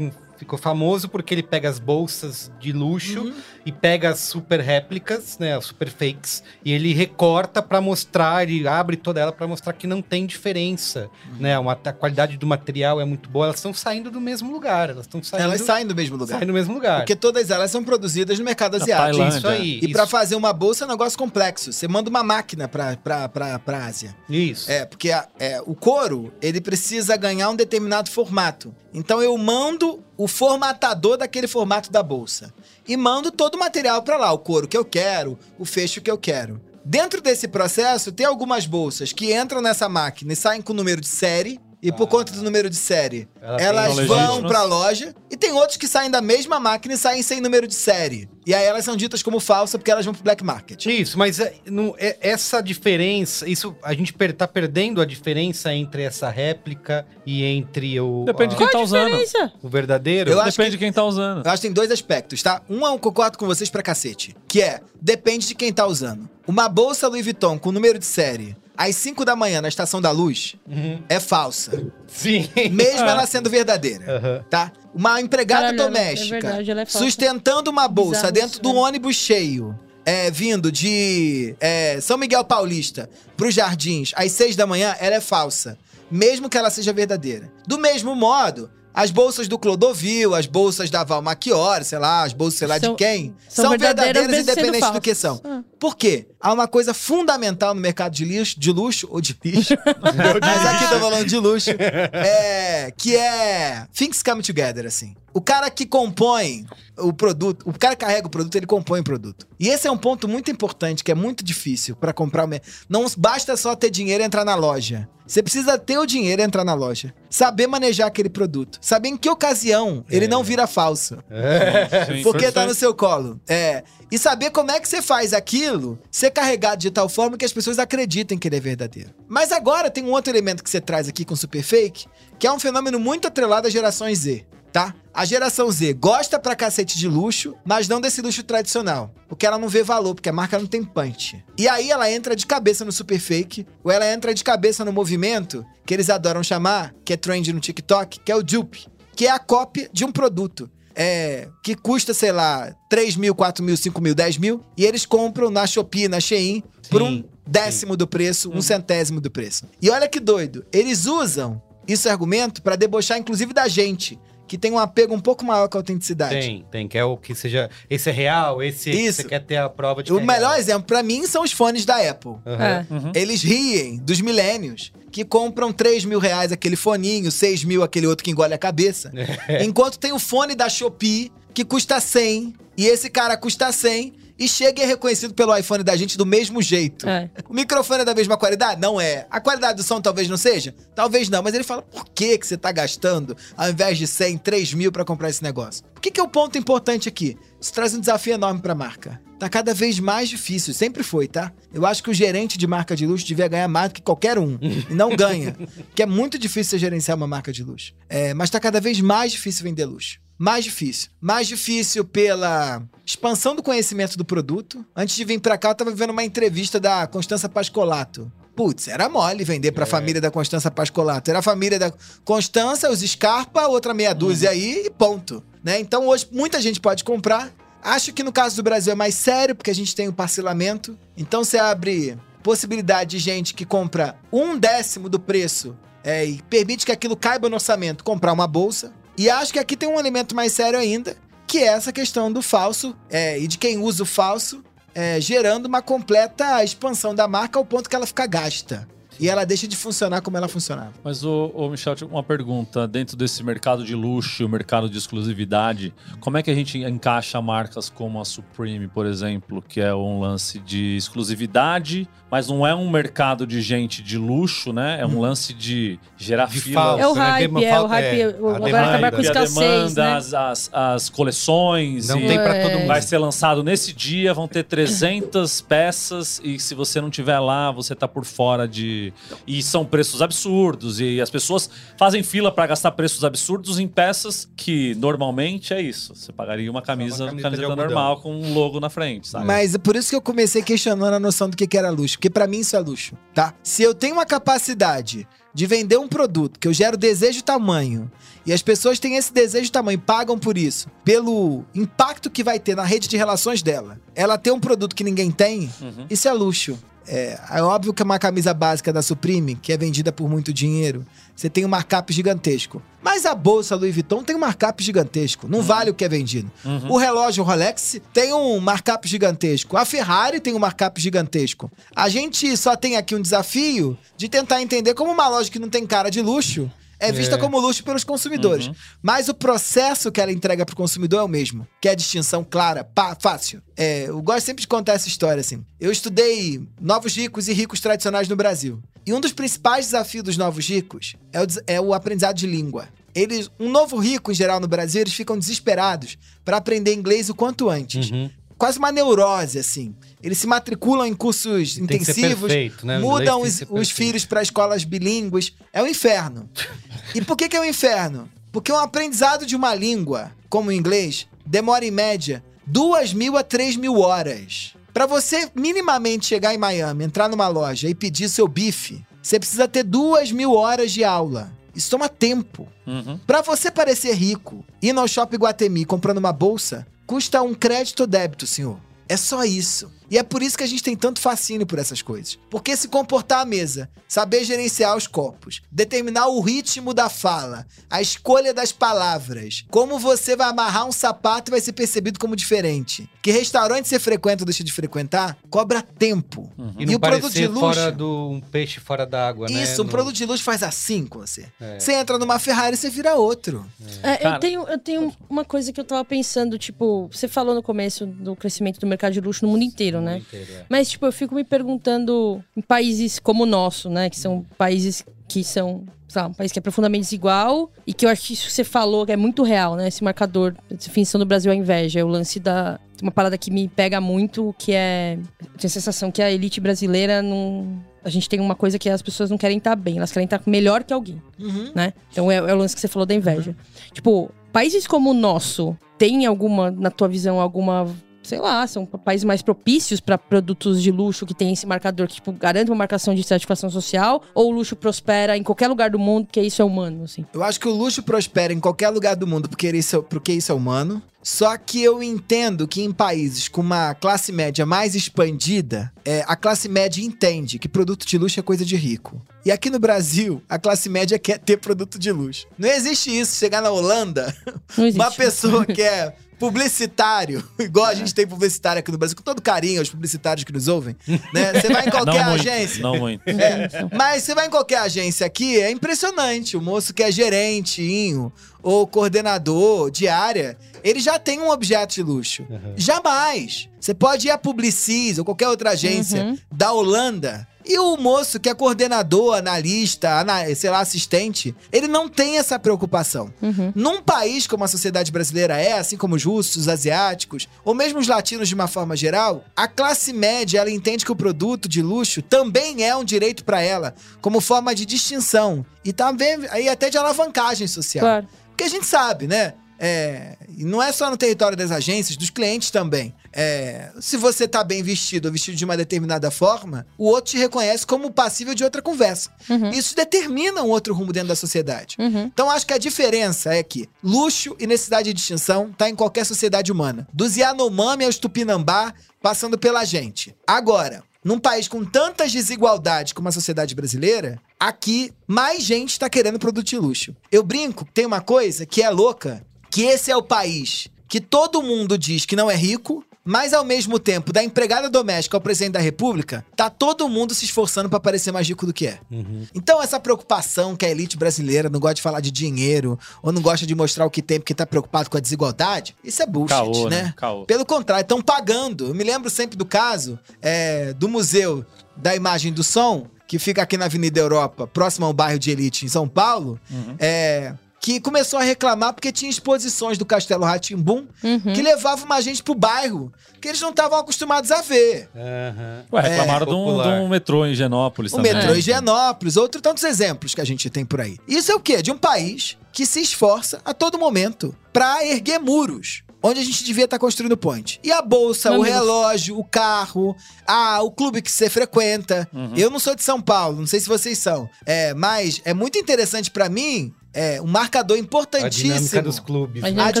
ficou famoso porque ele pega as bolsas de luxo Uhum. E pega as super réplicas, né, as super fakes, e ele recorta pra mostrar, ele abre toda ela pra mostrar que não tem diferença, Uhum. né? Uma, a qualidade do material é muito boa, elas estão saindo do mesmo lugar, elas estão saindo, Elas saem do mesmo lugar. saem do mesmo lugar. Porque todas elas são produzidas no mercado Na asiático. Tailândia. isso aí. E pra fazer uma bolsa é um negócio complexo. Você manda uma máquina pra, pra, pra, pra Ásia. Isso. É, porque a- é, o couro, ele precisa ganhar um determinado formato. Então eu mando o formatador daquele formato da bolsa. E mando todo o material pra lá, o couro que eu quero, o fecho que eu quero. Dentro desse processo, tem algumas bolsas que entram nessa máquina e saem com o número de série. E por Ah. conta do número de série, Ela elas vão pra loja. E tem outros que saem da mesma máquina e saem sem número de série. E aí elas são ditas como falsa porque elas vão pro black market. Isso, mas é, não- é- essa diferença, isso a gente per, tá perdendo a diferença entre essa réplica e entre o, Depende de quem tá usando. O verdadeiro. Eu Depende de quem tá usando. Eu acho que tem dois aspectos, tá? Um eu concordo com vocês pra cacete. Que é, depende de quem tá usando. Uma bolsa Louis Vuitton com número de série às 5 da manhã na Estação da Luz Uhum. é falsa. Sim. Mesmo É. ela sendo verdadeira. Aham. Tá? Uma empregada Caralho, ela- é doméstica verdade, é falsa. sustentando uma bolsa Bizarro dentro isso, do né? ônibus cheio. É, vindo de é, São Miguel Paulista pros Jardins às 6 da manhã, ela é falsa. Mesmo que ela seja verdadeira. Do mesmo modo, as bolsas do Clodovil, as bolsas da Val Machiori, sei lá, as bolsas sei lá São- de quem, são são, verdadeiras verdadeiras, mesmo sendo independente do que são. Ah. Por quê? Há uma coisa fundamental no mercado de lixo, de luxo ou de lixo. Mas aqui tô falando de luxo. É, que é things come together, assim. O cara que compõe o produto, o cara que carrega o produto, ele compõe o produto. E esse é um ponto muito importante, que é muito difícil pra comprar o Não basta só ter dinheiro e entrar na loja. Você precisa ter o dinheiro e entrar na loja. Saber manejar aquele produto. Saber em que ocasião ele não vira falso. Sim, Porque tá perfeito. no seu colo. É. E saber como é que você faz aquilo ser carregado de tal forma que as pessoas acreditem que ele é verdadeiro. Mas agora tem um outro elemento que você traz aqui com Super Fake, que é um fenômeno muito atrelado às gerações Z, tá? A geração Z gosta pra cacete de luxo, mas não desse luxo tradicional. Porque ela não vê valor, porque a marca não tem punch. E aí ela entra de cabeça no Super Fake, ou ela entra de cabeça no movimento que eles adoram chamar, que é trend no TikTok, que é o dupe, que é a cópia de um produto é, que custa, sei lá, 3 mil, 4 mil, 5 mil, 10 mil, e eles compram na Shopee, na Shein, por um Sim, décimo do preço, um centésimo do preço. E olha que doido, eles usam esse argumento pra debochar, inclusive, da gente, que tem um apego um pouco maior com a autenticidade. Tem, tem, que é o que seja. Esse é real, esse Isso. você quer ter a prova de O que é melhor real. exemplo pra mim são os fones da Apple. Aham. É. Uhum. Eles riem dos milênios que compram 3 mil reais aquele foninho, 6 mil aquele outro que engole a cabeça. Enquanto tem o fone da Shopee que custa 100 e esse cara custa 100 e chega e é reconhecido pelo iPhone da gente do mesmo jeito. É. O microfone é da mesma qualidade? Não é. A qualidade do som talvez não seja? Talvez não, mas ele fala, por que, que você tá gastando, ao invés de 100, 3 mil pra comprar esse negócio? O que, que é o ponto importante aqui? Isso traz um desafio enorme pra marca. Tá cada vez mais difícil, sempre foi, tá? Eu acho que o gerente de marca de luxo devia ganhar mais do que qualquer um. e não ganha. que é muito difícil você gerenciar uma marca de luxo. É, mas tá cada vez mais difícil vender luxo. Mais difícil. Mais difícil pela expansão do conhecimento do produto. Antes de vir pra cá, eu tava vendo uma entrevista da Constança Pascolato. Putz, era mole vender pra família da Constança Pascolato. Era a família da Constança, os Scarpa, outra meia dúzia aí e ponto. Né? Então hoje muita gente pode comprar. Acho que no caso do Brasil é mais sério, porque a gente tem o parcelamento. Então você abre possibilidade de gente que compra um décimo do preço é, e permite que aquilo caiba no orçamento comprar uma bolsa. E acho que aqui tem um elemento mais sério ainda, que é essa questão do falso é, e de quem usa o falso, é, gerando uma completa expansão da marca ao ponto que ela fica gasta. E ela deixa de funcionar como ela funcionava. Mas, ô, ô Michel, tinha uma pergunta. Dentro desse mercado de luxo, o mercado de exclusividade, como é que a gente encaixa marcas como a Supreme, por exemplo, que é um lance de exclusividade, mas não é um mercado de gente de luxo, né? É um lance de gerar De fila. falso, É o né? hype, Dema- é o hype. é, a agora demanda. acabar com demanda, né? as, as, as coleções. Não e tem pra É. todo mundo. Vai ser lançado nesse dia, vão ter 300 peças e se você não tiver lá, você tá por fora de. E são preços absurdos e as pessoas fazem fila pra gastar preços absurdos em peças que normalmente é isso. Você pagaria uma camisa, camiseta algodão. normal com um logo na frente, sabe? Mas é por isso que eu comecei questionando a noção do que que era luxo. Porque pra mim isso é luxo, tá? Se eu tenho uma capacidade de vender um produto que eu gero desejo e tamanho, e as pessoas têm esse desejo e tamanho pagam por isso, pelo impacto que vai ter na rede de relações dela, ela ter um produto que ninguém tem, Uhum. isso é luxo. É, é óbvio que é uma camisa básica da Supreme, que é vendida por muito dinheiro, você tem um markup gigantesco. Mas a bolsa Louis Vuitton tem um markup gigantesco. Não vale o que é vendido. Uhum. O relógio Rolex tem um markup gigantesco. A Ferrari tem um markup gigantesco. A gente só tem aqui um desafio de tentar entender como uma loja que não tem cara de luxo é vista É. como luxo pelos consumidores. Uhum. Mas o processo que ela entrega pro consumidor é o mesmo, que é a distinção clara, pá, fácil. É, eu gosto sempre de contar essa história assim. Eu estudei novos ricos e ricos tradicionais no Brasil. E um dos principais desafios dos novos ricos é o, é o aprendizado de língua. Eles, um novo rico em geral no Brasil, eles ficam desesperados para aprender inglês o quanto antes. Uhum. Quase uma neurose assim. Eles se matriculam em cursos Tem intensivos, perfeito, né? Mudam os, os filhos para escolas bilíngues. É um inferno. E por que, que é um inferno? Porque um aprendizado de uma língua, como o inglês, demora em média duas mil a três mil horas. Para você minimamente chegar em Miami, entrar numa loja e pedir seu bife, você precisa ter duas mil horas de aula. Isso toma tempo. Uhum. Pra você parecer rico, ir no Shopping Guatemi comprando uma bolsa, custa um crédito débito, senhor. É só isso. E é por isso que a gente tem tanto fascínio por essas coisas. Porque se comportar à mesa, saber gerenciar os copos, determinar o ritmo da fala, a escolha das palavras, como você vai amarrar um sapato e vai ser percebido como diferente. Que restaurante você frequenta ou deixa de frequentar, cobra tempo. E E não o produto de luxo? fora do um peixe fora d'água, né? Isso, um No- produto de luxo faz assim com você. É. Você entra numa Ferrari, você vira outro. É, Cara- eu, tenho, eu tenho uma coisa que eu tava pensando, tipo, você falou no começo do crescimento do mercado de luxo no mundo inteiro, né? Inteiro, é. Mas, tipo, eu fico me perguntando em países como o nosso, né? Que são países que são, sei lá, um país que é profundamente desigual e que eu acho que isso que você falou que é muito real, né? Esse marcador, essa definição do Brasil é a inveja. É o lance da. Uma parada que me pega muito, que é. Eu tenho a sensação que a elite brasileira não. A gente tem uma coisa que as pessoas não querem estar bem, elas querem estar melhor que alguém Uhum. né? Então é, é o lance que você falou da inveja. Tipo, países como o nosso, tem alguma, na tua visão, alguma. Sei lá, são países mais propícios para produtos de luxo que tem esse marcador que tipo, garante uma marcação de certificação social? Ou o luxo prospera em qualquer lugar do mundo porque isso é humano, assim? Eu acho que o luxo prospera em qualquer lugar do mundo porque isso, é- porque isso é humano. Só que eu entendo que em países com uma classe média mais expandida, é, a classe média entende que produto de luxo é coisa de rico. E aqui no Brasil, a classe média quer ter produto de luxo. Não existe isso. Chegar na Holanda, uma pessoa que é publicitário, igual a gente tem publicitário aqui no Brasil, com todo carinho aos publicitários que nos ouvem, né? Você vai em qualquer não muito, agência. não muito. É, mas você vai em qualquer agência aqui, é impressionante. O moço que é gerentinho ou coordenador de área, ele já tem um objeto de luxo. Jamais. Você pode ir a Publicis ou qualquer outra agência Uhum. da Holanda. E o moço que é coordenador, analista, ana- sei lá, assistente, ele não tem essa preocupação. Uhum. Num país como a sociedade brasileira é, assim como os russos, os asiáticos, ou mesmo os latinos de uma forma geral, a classe média ela entende que o produto de luxo também é um direito para ela, como forma de distinção e também aí até de alavancagem social. Claro. Porque a gente sabe, né? É, e não é só no território das agências, dos clientes também. É, se você tá bem vestido ou vestido de uma determinada forma, o outro te reconhece como passível de outra conversa. Uhum. Isso determina um outro rumo dentro da sociedade. Uhum. Então acho que a diferença é que luxo e necessidade de distinção tá em qualquer sociedade humana. Dos Yanomami aos Tupinambá, passando pela gente. Agora, num país com tantas desigualdades como a sociedade brasileira, aqui mais gente tá querendo produto de luxo. Eu brinco, tem uma coisa que é louca, que esse é o país que todo mundo diz que não é rico, Mas ao mesmo tempo, da empregada doméstica ao presidente da república, tá todo mundo se esforçando pra parecer mais rico do que é. Uhum. Então, essa preocupação que a elite brasileira não gosta de falar de dinheiro, ou não gosta de mostrar o que tem porque tá preocupado com a desigualdade, isso é bullshit, Caô, né? né? Caô. Pelo contrário, estão pagando. Eu me lembro sempre do caso é, do Museu da Imagem do Som, que fica aqui na Avenida Europa, próximo ao bairro de Elite, em São Paulo, Uhum. é, que começou a reclamar porque tinha exposições do Castelo Ratimbum Uhum. que levavam uma gente pro bairro que eles não estavam acostumados a ver. Aham. Ué, reclamaram de, um, de um metrô em Genópolis O também. metrô em Higienópolis, outros tantos exemplos que a gente tem por aí. Isso é o quê? De um país que se esforça a todo momento pra erguer muros. Onde a gente devia estar construindo ponte. E a bolsa, o relógio, o carro, ah, o clube que você frequenta. Uhum. Eu não sou de São Paulo, não sei se vocês são. É, mas é muito interessante pra mim, é um marcador A importantíssimo. dinâmica dos clubes. A né? dinâmica,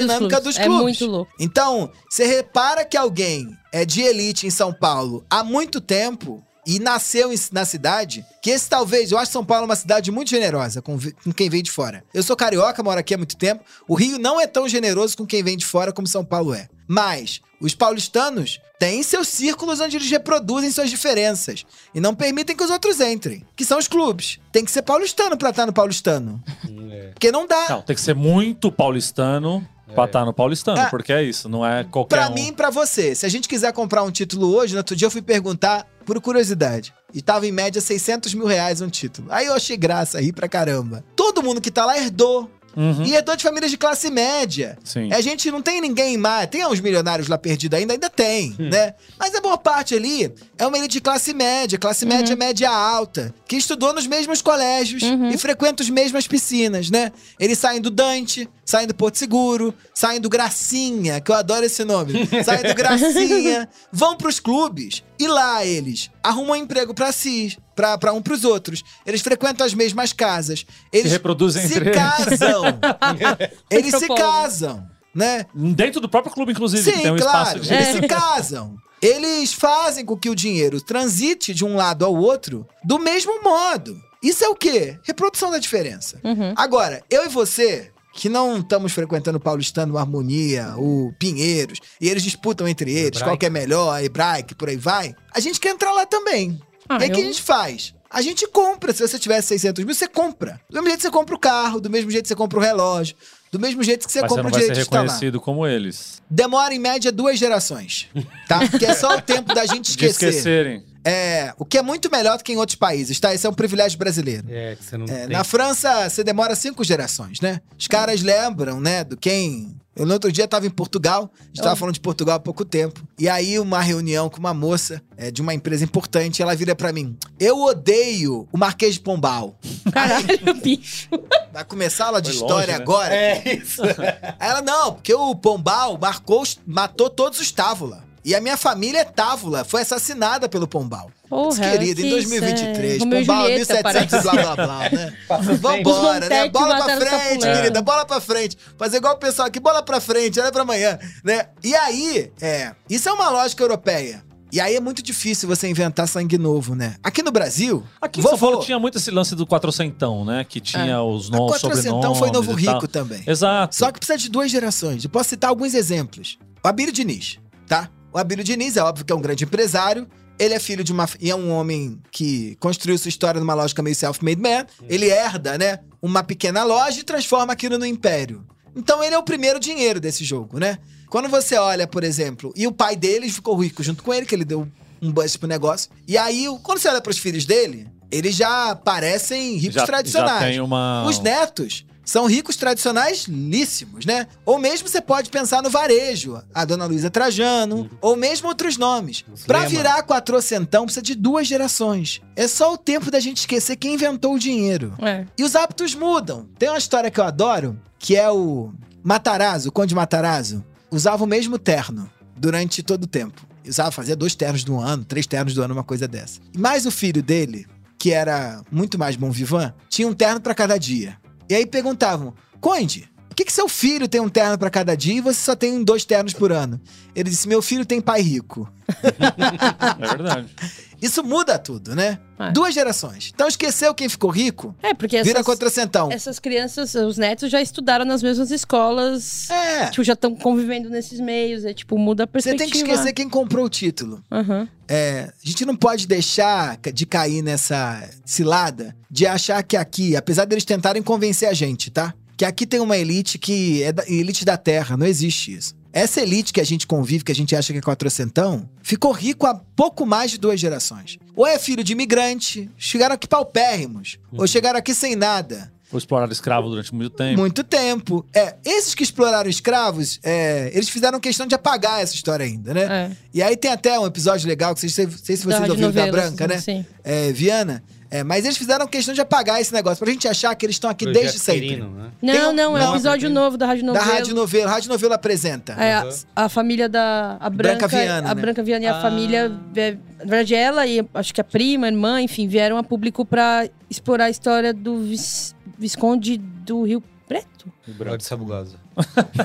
dinâmica dos, dos clubes. clubes. É muito louco. Então, você repara que alguém é de elite em São Paulo há muito tempo e nasceu na cidade, que esse talvez, eu acho São Paulo uma cidade muito generosa com, com quem vem de fora. Eu sou carioca, moro aqui há muito tempo. O Rio não é tão generoso com quem vem de fora como São Paulo é. Mas os paulistanos têm seus círculos onde eles reproduzem suas diferenças e não permitem que os outros entrem, que são os clubes. Tem que ser paulistano pra estar no paulistano, É. porque não dá. Não, tem que ser muito paulistano pra estar no paulistano, É. porque é isso, não é qualquer Pra um. mim e pra você. Se a gente quiser comprar um título hoje, no outro dia eu fui perguntar por curiosidade. E tava em média 600 mil reais um título. Aí eu achei graça, ri pra caramba. Todo mundo que tá lá herdou. Uhum. E herdou de famílias de classe média. Sim. A gente não tem ninguém mais. Tem uns milionários lá perdidos ainda, ainda tem, né? Mas a boa parte ali é uma elite de classe média, classe média, média alta, que estudou nos mesmos colégios Uhum. e frequenta as mesmas piscinas, né? Eles saem do Dante, saem do Porto Seguro, saem do Gracinha, que eu adoro esse nome. saem do Gracinha, vão pros clubes e lá eles arrumam emprego pra si, pra, pra um pros outros. Eles frequentam as mesmas casas. Eles reproduzem se entre eles. casam. eles se casam, né? Dentro do próprio clube, inclusive, que Sim, tem um claro. espaço de. Eles se casam. Eles fazem com que o dinheiro transite de um lado ao outro do mesmo modo. Isso é o quê? Reprodução da diferença. Uhum. Agora, eu e você, que não estamos frequentando o Paulistano, o Harmonia, o Pinheiros, e eles disputam entre eles qual que é melhor, a Hebraica, por aí vai, a gente quer entrar lá também. Ah, e aí o que a eu- gente faz? A gente compra. Se você tivesse 600 mil, você compra. Do mesmo jeito que você compra o carro, do mesmo jeito que você compra o relógio, do mesmo jeito que você Mas você compra não o vai ser direito de estar lá. reconhecido como eles. Demora em média duas gerações, tá? Porque é só o tempo da gente De esquecer. esquecerem. É, o que é muito melhor do que em outros países, tá? Esse é um privilégio brasileiro. É, que você não É, tem. na França, você demora cinco gerações, né? Os caras lembram, né, do quem. Eu no outro dia tava em Portugal, a gente tava falando de Portugal há pouco tempo. E aí, uma reunião com uma moça é, de uma empresa importante, ela vira pra mim: Eu odeio o Marquês de Pombal. Caralho, bicho. Vai começar a aula de Foi história longe, né? agora? É isso. Ela, não, porque o Pombal marcou, matou todos os Távola. E a minha família é Távola, foi assassinada pelo Pombal. Porra, Diz, querido, em que 2023, isso é Pombal, Julieta, 1700, parece. blá blá blá, né? Vambora, Os né? Bola pra frente, querida, bola pra frente. Fazer igual o pessoal aqui, bola pra frente, olha pra amanhã, né? E aí, é, isso é uma lógica europeia. E aí é muito difícil você inventar sangue novo, né? Aqui no Brasil, Aqui em vovô, São Paulo tinha muito esse lance do quatrocentão, né? Que tinha os a nomes, quatrocentão sobrenomes foi Novo tal. Rico também. Exato. Só que precisa de duas gerações. Eu posso citar alguns exemplos. O Abílio Diniz, tá? O Abílio Diniz é óbvio que é um grande empresário. Ele é filho de uma. E é um homem que construiu sua história numa lógica meio self-made man. Ele herda, né? Uma pequena loja e transforma aquilo no império. Então ele é o primeiro dinheiro desse jogo, né? Quando você olha, por exemplo, e o pai dele ficou rico junto com ele, que ele deu um bust pro negócio. E aí, quando você olha pros filhos dele, eles já parecem ricos já, tradicionais. Já tem uma... Os netos são ricos tradicionais líssimos, né? Ou mesmo você pode pensar no varejo, a dona Luísa Trajano, ou mesmo outros nomes. Lema. virar quatrocentão precisa de duas gerações. É só o tempo da gente esquecer quem inventou o dinheiro. É. E os hábitos mudam. Tem uma história que eu adoro, que é o Matarazzo, o Conde Matarazzo, usava o mesmo terno durante todo o tempo. Usava, fazia dois ternos do ano, três ternos do ano, uma coisa dessa. Mas o filho dele, que era muito mais bom vivant, tinha um terno pra cada dia. E aí perguntavam, Conde, que, que seu filho tem um terno pra cada dia e você só tem dois ternos por ano? Ele disse: Meu filho tem pai rico. É verdade. Isso muda tudo, né? É. Duas gerações. Então esqueceu quem ficou rico, É, porque vira essas, quatrocentão. essas crianças, os netos já estudaram nas mesmas escolas. É. Tipo, já estão convivendo nesses meios. É tipo, muda a Você perspectiva. tem que esquecer quem comprou o título. Aham. É, a gente não pode deixar de cair nessa cilada de achar que aqui, apesar deles tentarem convencer a gente, tá? Que aqui tem uma elite que é da, elite da terra, não existe isso. Essa elite que a gente convive, que a gente acha que é quatrocentão, ficou rico há pouco mais de duas gerações. Ou é filho de imigrante, chegaram aqui paupérrimos, ou chegaram aqui sem nada. Foi explorar escravo durante muito tempo. Muito tempo. É, esses que exploraram escravos, é, eles fizeram questão de apagar essa história ainda, né? É. E aí tem até um episódio legal, que vocês, não sei se vocês Da ouviram da Branca, né? Sim. É, Viana. É, mas eles fizeram questão de apagar esse negócio, pra gente achar que eles estão aqui Projeto desde sempre. Quirino, né? Não, um- não, é um episódio novo da Rádio Da Novela. Rádio Novela. Rádio Novela apresenta. É, a, a família da a Branca Branca, Viana, a né? Branca Viana e a Ah. família, é, na verdade ela e acho que a prima, a irmã, enfim, vieram a público pra explorar a história do vis- Visconde do Rio Preto. Brode Sabugosa.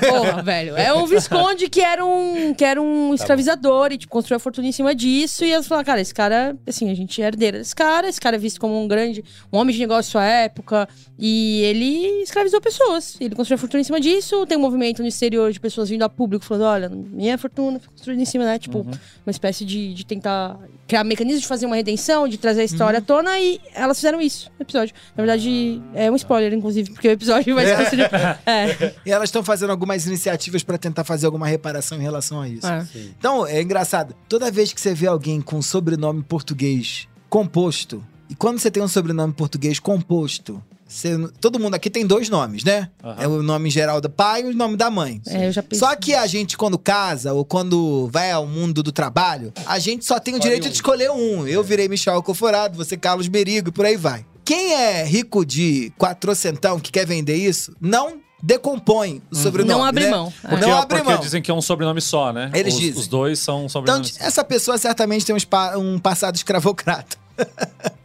Porra, velho. É um Visconde que era um, que era um escravizador e tipo, construiu a fortuna em cima disso. E elas falaram, cara, esse cara, assim, a gente é herdeira desse cara, esse cara é visto como um grande, um homem de negócio à época. E ele escravizou pessoas. Ele construiu a fortuna em cima disso. Tem um movimento no exterior de pessoas vindo a público falando: olha, minha fortuna foi construída em cima, né? Tipo, uma espécie de, de tentar criar mecanismos de fazer uma redenção, de trazer a história à tona. E elas fizeram isso no episódio. Na verdade, é um spoiler, inclusive, porque o episódio vai É. E elas estão fazendo algumas iniciativas pra tentar fazer alguma reparação em relação a isso. é. Então, é engraçado. Toda vez que você vê alguém com sobrenome português composto, e quando você tem um sobrenome português composto, você- todo mundo aqui tem dois nomes, né? Aham. É o nome geral do pai e o nome da mãe. É, eu já pensei. Só que a gente, quando casa ou quando vai ao mundo do trabalho, a gente só tem o direito um. de escolher um. Eu virei Michel Alcoforado, você Carlos Merigo e por aí vai. Quem é rico de quatrocentão que quer vender isso, não decompõe o sobrenome. Não abre né? mão. É. Porque, Não abre porque mão. dizem que é um sobrenome só, né? Eles os, dizem. Os dois são Então, sobrenomes. essa pessoa certamente tem um, um passado escravocrata.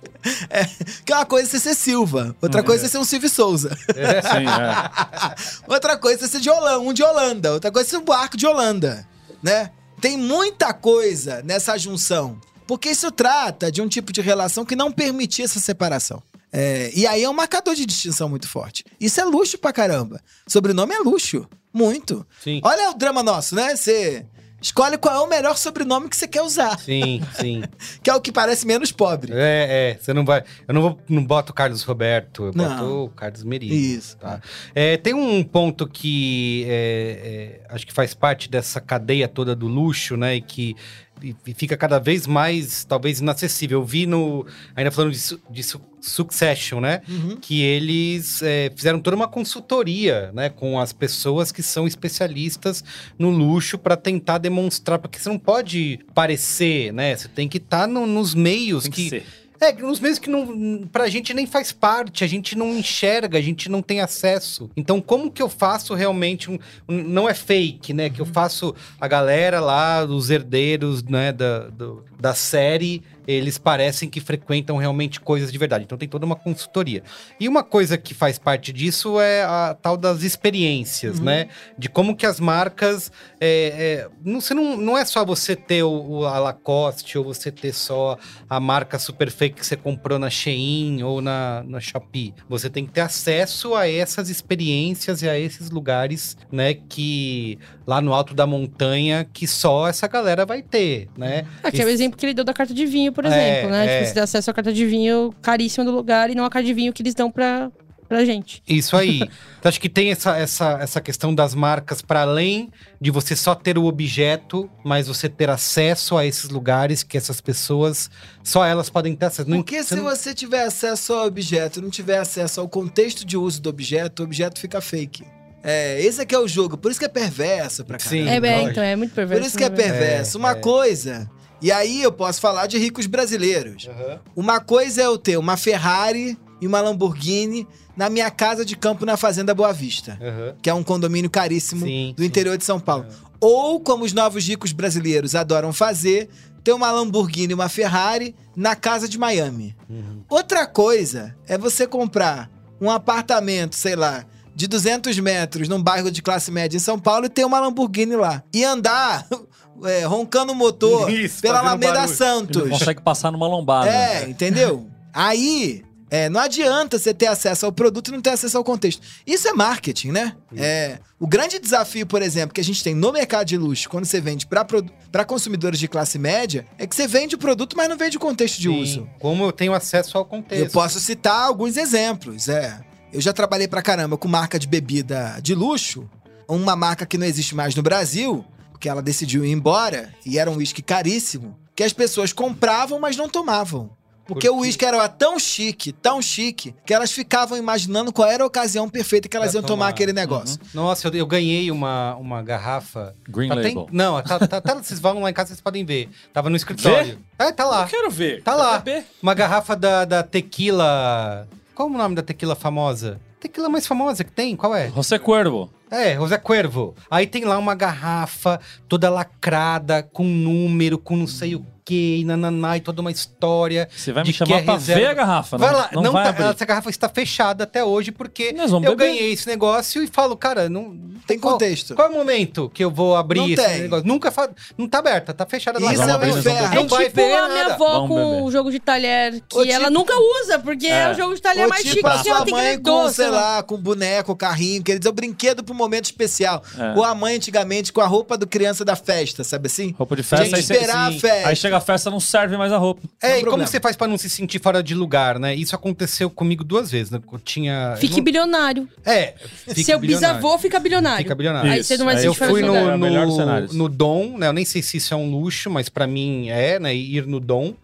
É, que é uma coisa é ser Silva, outra coisa é ser um Silvio Souza. Sim, é. Outra coisa é ser de Holanda, um de Holanda. Outra coisa é ser um barco de Holanda, né? Tem muita coisa nessa junção. Porque isso trata de um tipo de relação que não permitia essa separação. É, e aí é um marcador de distinção muito forte. Isso é luxo pra caramba. Sobrenome é luxo. Muito. Sim. Olha o drama nosso, né? Você escolhe qual é o melhor sobrenome que você quer usar. Sim, sim. Que é o que parece menos pobre. É, é. Você não vai. Eu não vou. Não boto o Carlos Roberto, eu Não. boto o Carlos Merigo. Isso. Tá? É, tem um ponto que é, é, acho que faz parte dessa cadeia toda do luxo, né? E que e- fica cada vez mais, talvez, inacessível. Eu vi no. Ainda falando de, Su- de Su- Succession, né? Uhum. que eles é, fizeram toda uma consultoria, né, com as pessoas que são especialistas no luxo para tentar demonstrar, porque você não pode parecer, né? Você tem que estar nos meios Tem que que. É, nos meios que não, pra gente nem faz parte, a gente não enxerga, a gente não tem acesso. Então, como que eu faço realmente um, um- não é fake, né? Que eu faço a galera lá, os herdeiros, né, da, do- da série, eles parecem que frequentam realmente coisas de verdade. Então tem toda uma consultoria. E uma coisa que faz parte disso é a tal das experiências, né? De como que as marcas. é, é, não, você não, não é só você ter o, o- a Lacoste ou você ter só a marca super fake que você comprou na Shein ou na, na Shopee. Você tem que ter acesso a essas experiências e a esses lugares, né? Que lá no alto da montanha que só essa galera vai ter, né? Ah, que é o exemplo que ele deu da carta de vinho, por É, exemplo, né? é. Tipo, você tem acesso à carta de vinho caríssima do lugar e não a carta de vinho que eles dão pra, pra gente. Isso aí. Então, acho que tem essa, essa, essa questão das marcas para além de você só ter o objeto, mas você ter acesso a esses lugares que essas pessoas, só elas podem ter acesso. Não- Porque você se não- você tiver acesso ao objeto e não tiver acesso ao contexto de uso do objeto, o objeto fica fake. É, esse aqui é o jogo. Por isso que é perverso pra Sim. caramba. É, bem, lógico. então, é muito Por perverso. isso que é né? perverso. Uma é. coisa. E aí eu posso falar de ricos brasileiros. Aham. Uma coisa é eu ter uma Ferrari e uma Lamborghini na minha casa de campo na Fazenda Boa Vista, Aham. que é um condomínio caríssimo Sim, do sim. interior de São Paulo. Ou, como os novos ricos brasileiros adoram fazer, ter uma Lamborghini e uma Ferrari na casa de Miami. Uhum. Outra coisa é você comprar um apartamento, sei lá, de 200 metros num bairro de classe média em São Paulo e ter uma Lamborghini lá. E andar é, roncando o motor Isso, pela Alameda barulho. Ele Santos. não consegue passar numa lombada. É, entendeu? Aí, é, não adianta você ter acesso ao produto e não ter acesso ao contexto. Isso é marketing, né? É, o grande desafio, por exemplo, que a gente tem no mercado de luxo, quando você vende para consumidores de classe média, é que você vende o produto, mas não vende o contexto de Sim, uso. Como eu tenho acesso ao contexto. Eu posso citar alguns exemplos, é. Eu já trabalhei pra caramba com marca de bebida de luxo, uma marca que não existe mais no Brasil, porque ela decidiu ir embora, e era um uísque caríssimo, que as pessoas compravam, mas não tomavam. Porque Por o uísque era tão chique, tão chique, que elas ficavam imaginando qual era a ocasião perfeita que elas Pra iam tomar tomar. aquele negócio. Nossa, eu, eu ganhei uma, uma garrafa. Green Tá, tem- Label. não, tá, tá- tá- vocês vão lá em casa, vocês podem ver. Tava no escritório. É, tá lá. Eu quero ver. Tá lá. Ver? Uma garrafa da, da tequila. Qual o nome da tequila famosa? Tequila mais famosa que tem? Qual é? José Cuervo. É, José Cuervo. Aí tem lá uma garrafa toda lacrada, com número, com não sei o que, e nananá, e toda uma história. Você vai me que chamar é pra reserva. ver a garrafa, Vai não, lá, não, não, vai tá- abrir. essa garrafa está fechada até hoje porque eu beber. ganhei esse negócio e falo, cara, não Tem qual- contexto. Qual, é o momento que eu vou abrir Não esse tem. negócio? Nunca fa... não tá aberta, tá fechada Isso lá. é um abrir, nós vamos inferno. Não é vai tipo ver a minha avó Vamos com beber. o jogo de talher, que ela tipo- nunca usa, porque é. É. o jogo de talher Ou mais tipo chique a que ela sua tem que com, sei né? lá, com boneco, carrinho, quer dizer, o brinquedo pro momento especial. É. Ou a mãe antigamente com a roupa do criança da festa, sabe assim? Roupa de festa. Gente, aí, você- esperar a festa. aí chega a festa, não serve mais a roupa. É, Não e como você faz pra não se sentir fora de lugar, né? Isso aconteceu comigo duas vezes, né? Eu tinha. eu Fique não- bilionário. É, fique Seu bilionário. bisavô fica bilionário. Fica bilionário. Aí você não vai Isso, se Eu fui no, lugar. No, no Dom, né? Eu nem sei se isso é um luxo, mas pra mim é, né? Ir no Dom.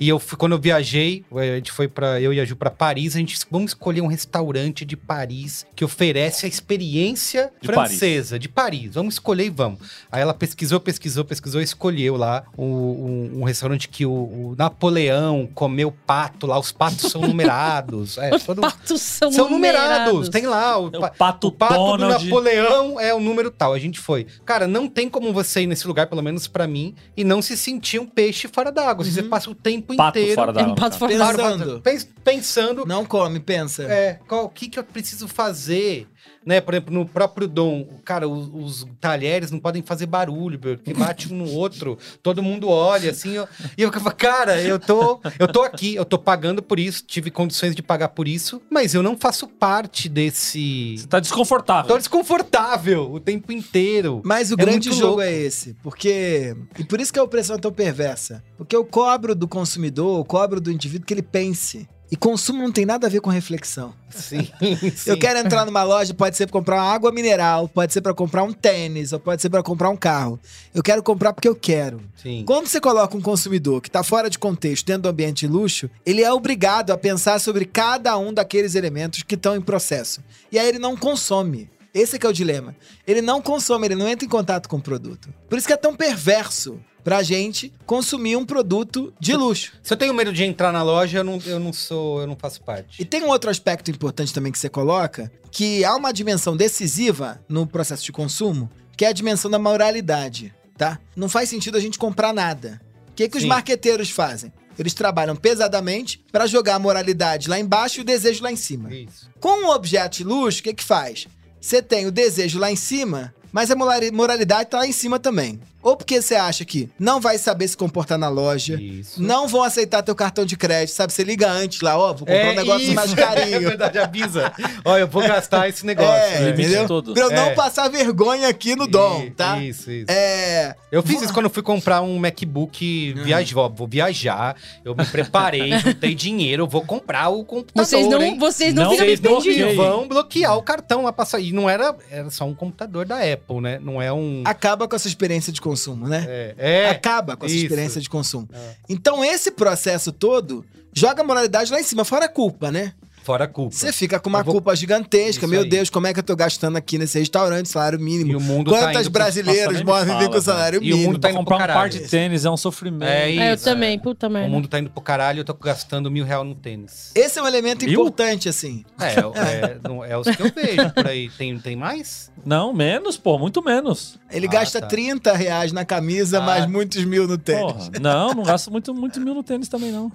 E eu fui, quando eu viajei, a gente foi para eu e a Ju pra Paris, a gente vamos escolher um restaurante de Paris que oferece a experiência De francesa de Paris. Vamos escolher e vamos. Aí ela pesquisou, pesquisou, pesquisou e escolheu lá o- um, um restaurante que o, o Napoleão comeu pato lá, os patos são numerados. É, Os todo- patos são, são numerados. numerados. Tem lá o, É o pa- pato o pato do Donald. Napoleão é o número tal. A gente foi. Cara, não tem como você ir nesse lugar, pelo menos pra mim, e não se sentir um peixe fora d'água. Você passa o tempo Pato inteiro fora d'água. É um pato fora Claro, Pensando. pens- pensando Não come, pensa. é, qual, o que, que eu preciso fazer. Né, por exemplo, no próprio Dom, cara, os, os talheres não podem fazer barulho, porque bate um no outro, todo mundo olha, assim, ó, e eu falo, cara, eu tô, eu tô aqui, eu tô pagando por isso, tive condições de pagar por isso, mas eu não faço parte desse... Você tá desconfortável. Tô desconfortável o tempo inteiro. Mas o É grande jogo louco. é esse. Porque. E por isso que a opressão é tão perversa. Porque eu cobro do consumidor, eu cobro do indivíduo que ele pense. E consumo não tem nada a ver com reflexão. Sim, sim. Eu quero entrar numa loja, pode ser pra comprar uma água mineral, pode ser pra comprar um tênis, ou pode ser pra comprar um carro. Eu quero comprar porque eu quero. Sim. Quando você coloca um consumidor que tá fora de contexto dentro do ambiente de luxo, ele é obrigado a pensar sobre cada um daqueles elementos que estão em processo. E aí ele não consome. Esse é que é o dilema. Ele não consome, ele não entra em contato com o produto. Por isso que é tão perverso pra gente consumir um produto de luxo. Se eu tenho medo de entrar na loja, eu não, eu não sou, eu não faço parte. E tem um outro aspecto importante também que você coloca, que há uma dimensão decisiva no processo de consumo, que é a dimensão da moralidade, tá? Não faz sentido a gente comprar nada. O que, que os marqueteiros fazem? Eles trabalham pesadamente para jogar a moralidade lá embaixo e o desejo lá em cima. Isso. Com um objeto de luxo, o que que faz? Você tem o desejo lá em cima, mas a morali- moralidade tá lá em cima também. Ou porque você acha que não vai saber se comportar na loja, Isso. não vão aceitar teu cartão de crédito, sabe? Você liga antes lá, ó, vou comprar um negócio isso. mais É carinho. verdade, avisa. Ó, eu vou gastar esse negócio. É, né? limite entendeu? todo. Pra eu não É. passar vergonha aqui no dom, I- tá? Isso, isso. É. Eu fiz isso quando eu fui comprar um MacBook viajar. Ó, vou viajar, eu me preparei, juntei dinheiro, eu vou comprar o computador. Vocês não, hein? vocês não, Não, ficam Vocês não arrependidos. vão bloquear o cartão lá passar. E não era, era só um computador da Apple, né? Não é um. Acaba com a sua experiência de consumo, né? É. é. Acaba com a sua isso. experiência de consumo. É. Então, esse processo todo joga a moralidade lá em cima, fora a culpa, né? Fora a culpa. Você fica com uma vou- culpa gigantesca. Isso Meu aí. Deus, como é que eu tô gastando aqui nesse restaurante, salário E mínimo? o mundo tá Quantas brasileiros nem me morrem fala, com salário velho. E o mínimo? mundo tá indo comprar um pro par de tênis é um sofrimento. É É, eu Isso, também, é. puta O merda. mundo tá indo pro caralho e eu tô gastando mil reais no tênis. Esse é um elemento Mil? importante, assim. É, é, não- é os que eu vejo por aí. Tem, tem mais? Não, menos, pô, muito menos. Ele Ah, gasta tá. 30 reais na camisa, Ah. mais muitos mil no tênis. Porra, não, não gasto muito, muito mil no tênis também, não.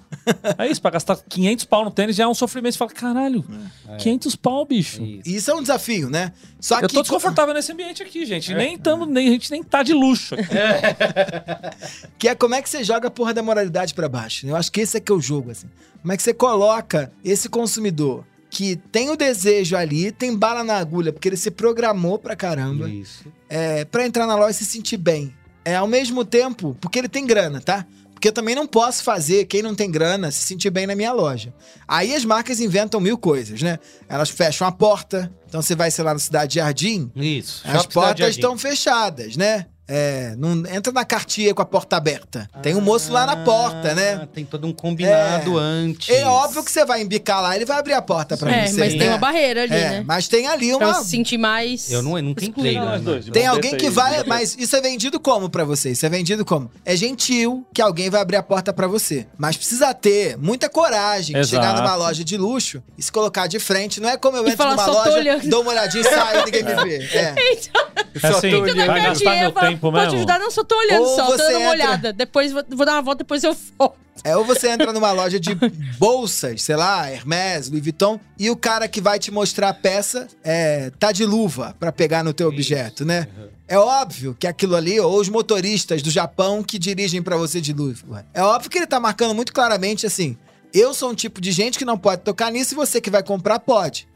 É isso, pra gastar 500 pau no tênis já é um sofrimento. Você fala, caralho, É. 500 pau, bicho. Isso. Isso é um desafio, né? Só Eu que tô desconfortável nesse ambiente aqui, gente. Nem tamo, nem, a gente nem tá de luxo aqui. Que é como é que você joga a porra da moralidade pra baixo. Eu acho que esse é que é o jogo, assim. Como é que você coloca esse consumidor que tem o desejo ali, tem bala na agulha, porque ele se programou pra caramba, Isso. é, pra entrar na loja e se sentir bem. É ao mesmo tempo, porque ele tem grana, tá? Porque eu também não posso fazer quem não tem grana se sentir bem na minha loja. Aí as marcas inventam mil coisas, né? Elas fecham a porta. Então você vai, sei lá, na Cidade Jardim, Isso. as portas estão fechadas, né? É, não entra na cartier com a porta aberta. Tem um moço lá na porta, né? Ah, Tem todo um combinado É. antes. É óbvio que você vai embicar lá, ele vai abrir a porta pra É, você. mas né? tem uma barreira ali, É, né? mas tem ali Pra uma. você se sentir mais. Eu não, eu lá. Nós né? dois, Tem alguém que vai. Mas isso é vendido como pra você? Isso é vendido como? É gentil que alguém vai abrir a porta pra você. Mas precisa ter muita coragem de chegar numa loja de luxo e se colocar de frente. Não é como eu entro falar, numa "Só tô loja, olhando." dou uma olhadinha e saio e ninguém me vê. É. É assim, tô vai gastar meu fala, tempo Pode mesmo? ajudar? Não, só tô olhando Ou só, tô dando uma entra- olhada. Depois vou, vou dar uma volta, depois eu volto. É, ou você entra numa loja de bolsas, sei lá, Hermès, Louis Vuitton, e o cara que vai te mostrar a peça é, tá de luva pra pegar no teu objeto, né? É óbvio que aquilo ali, ou os motoristas do Japão que dirigem pra você de luva. É óbvio que ele tá marcando muito claramente assim: eu sou um tipo de gente que não pode tocar nisso e você que vai comprar pode.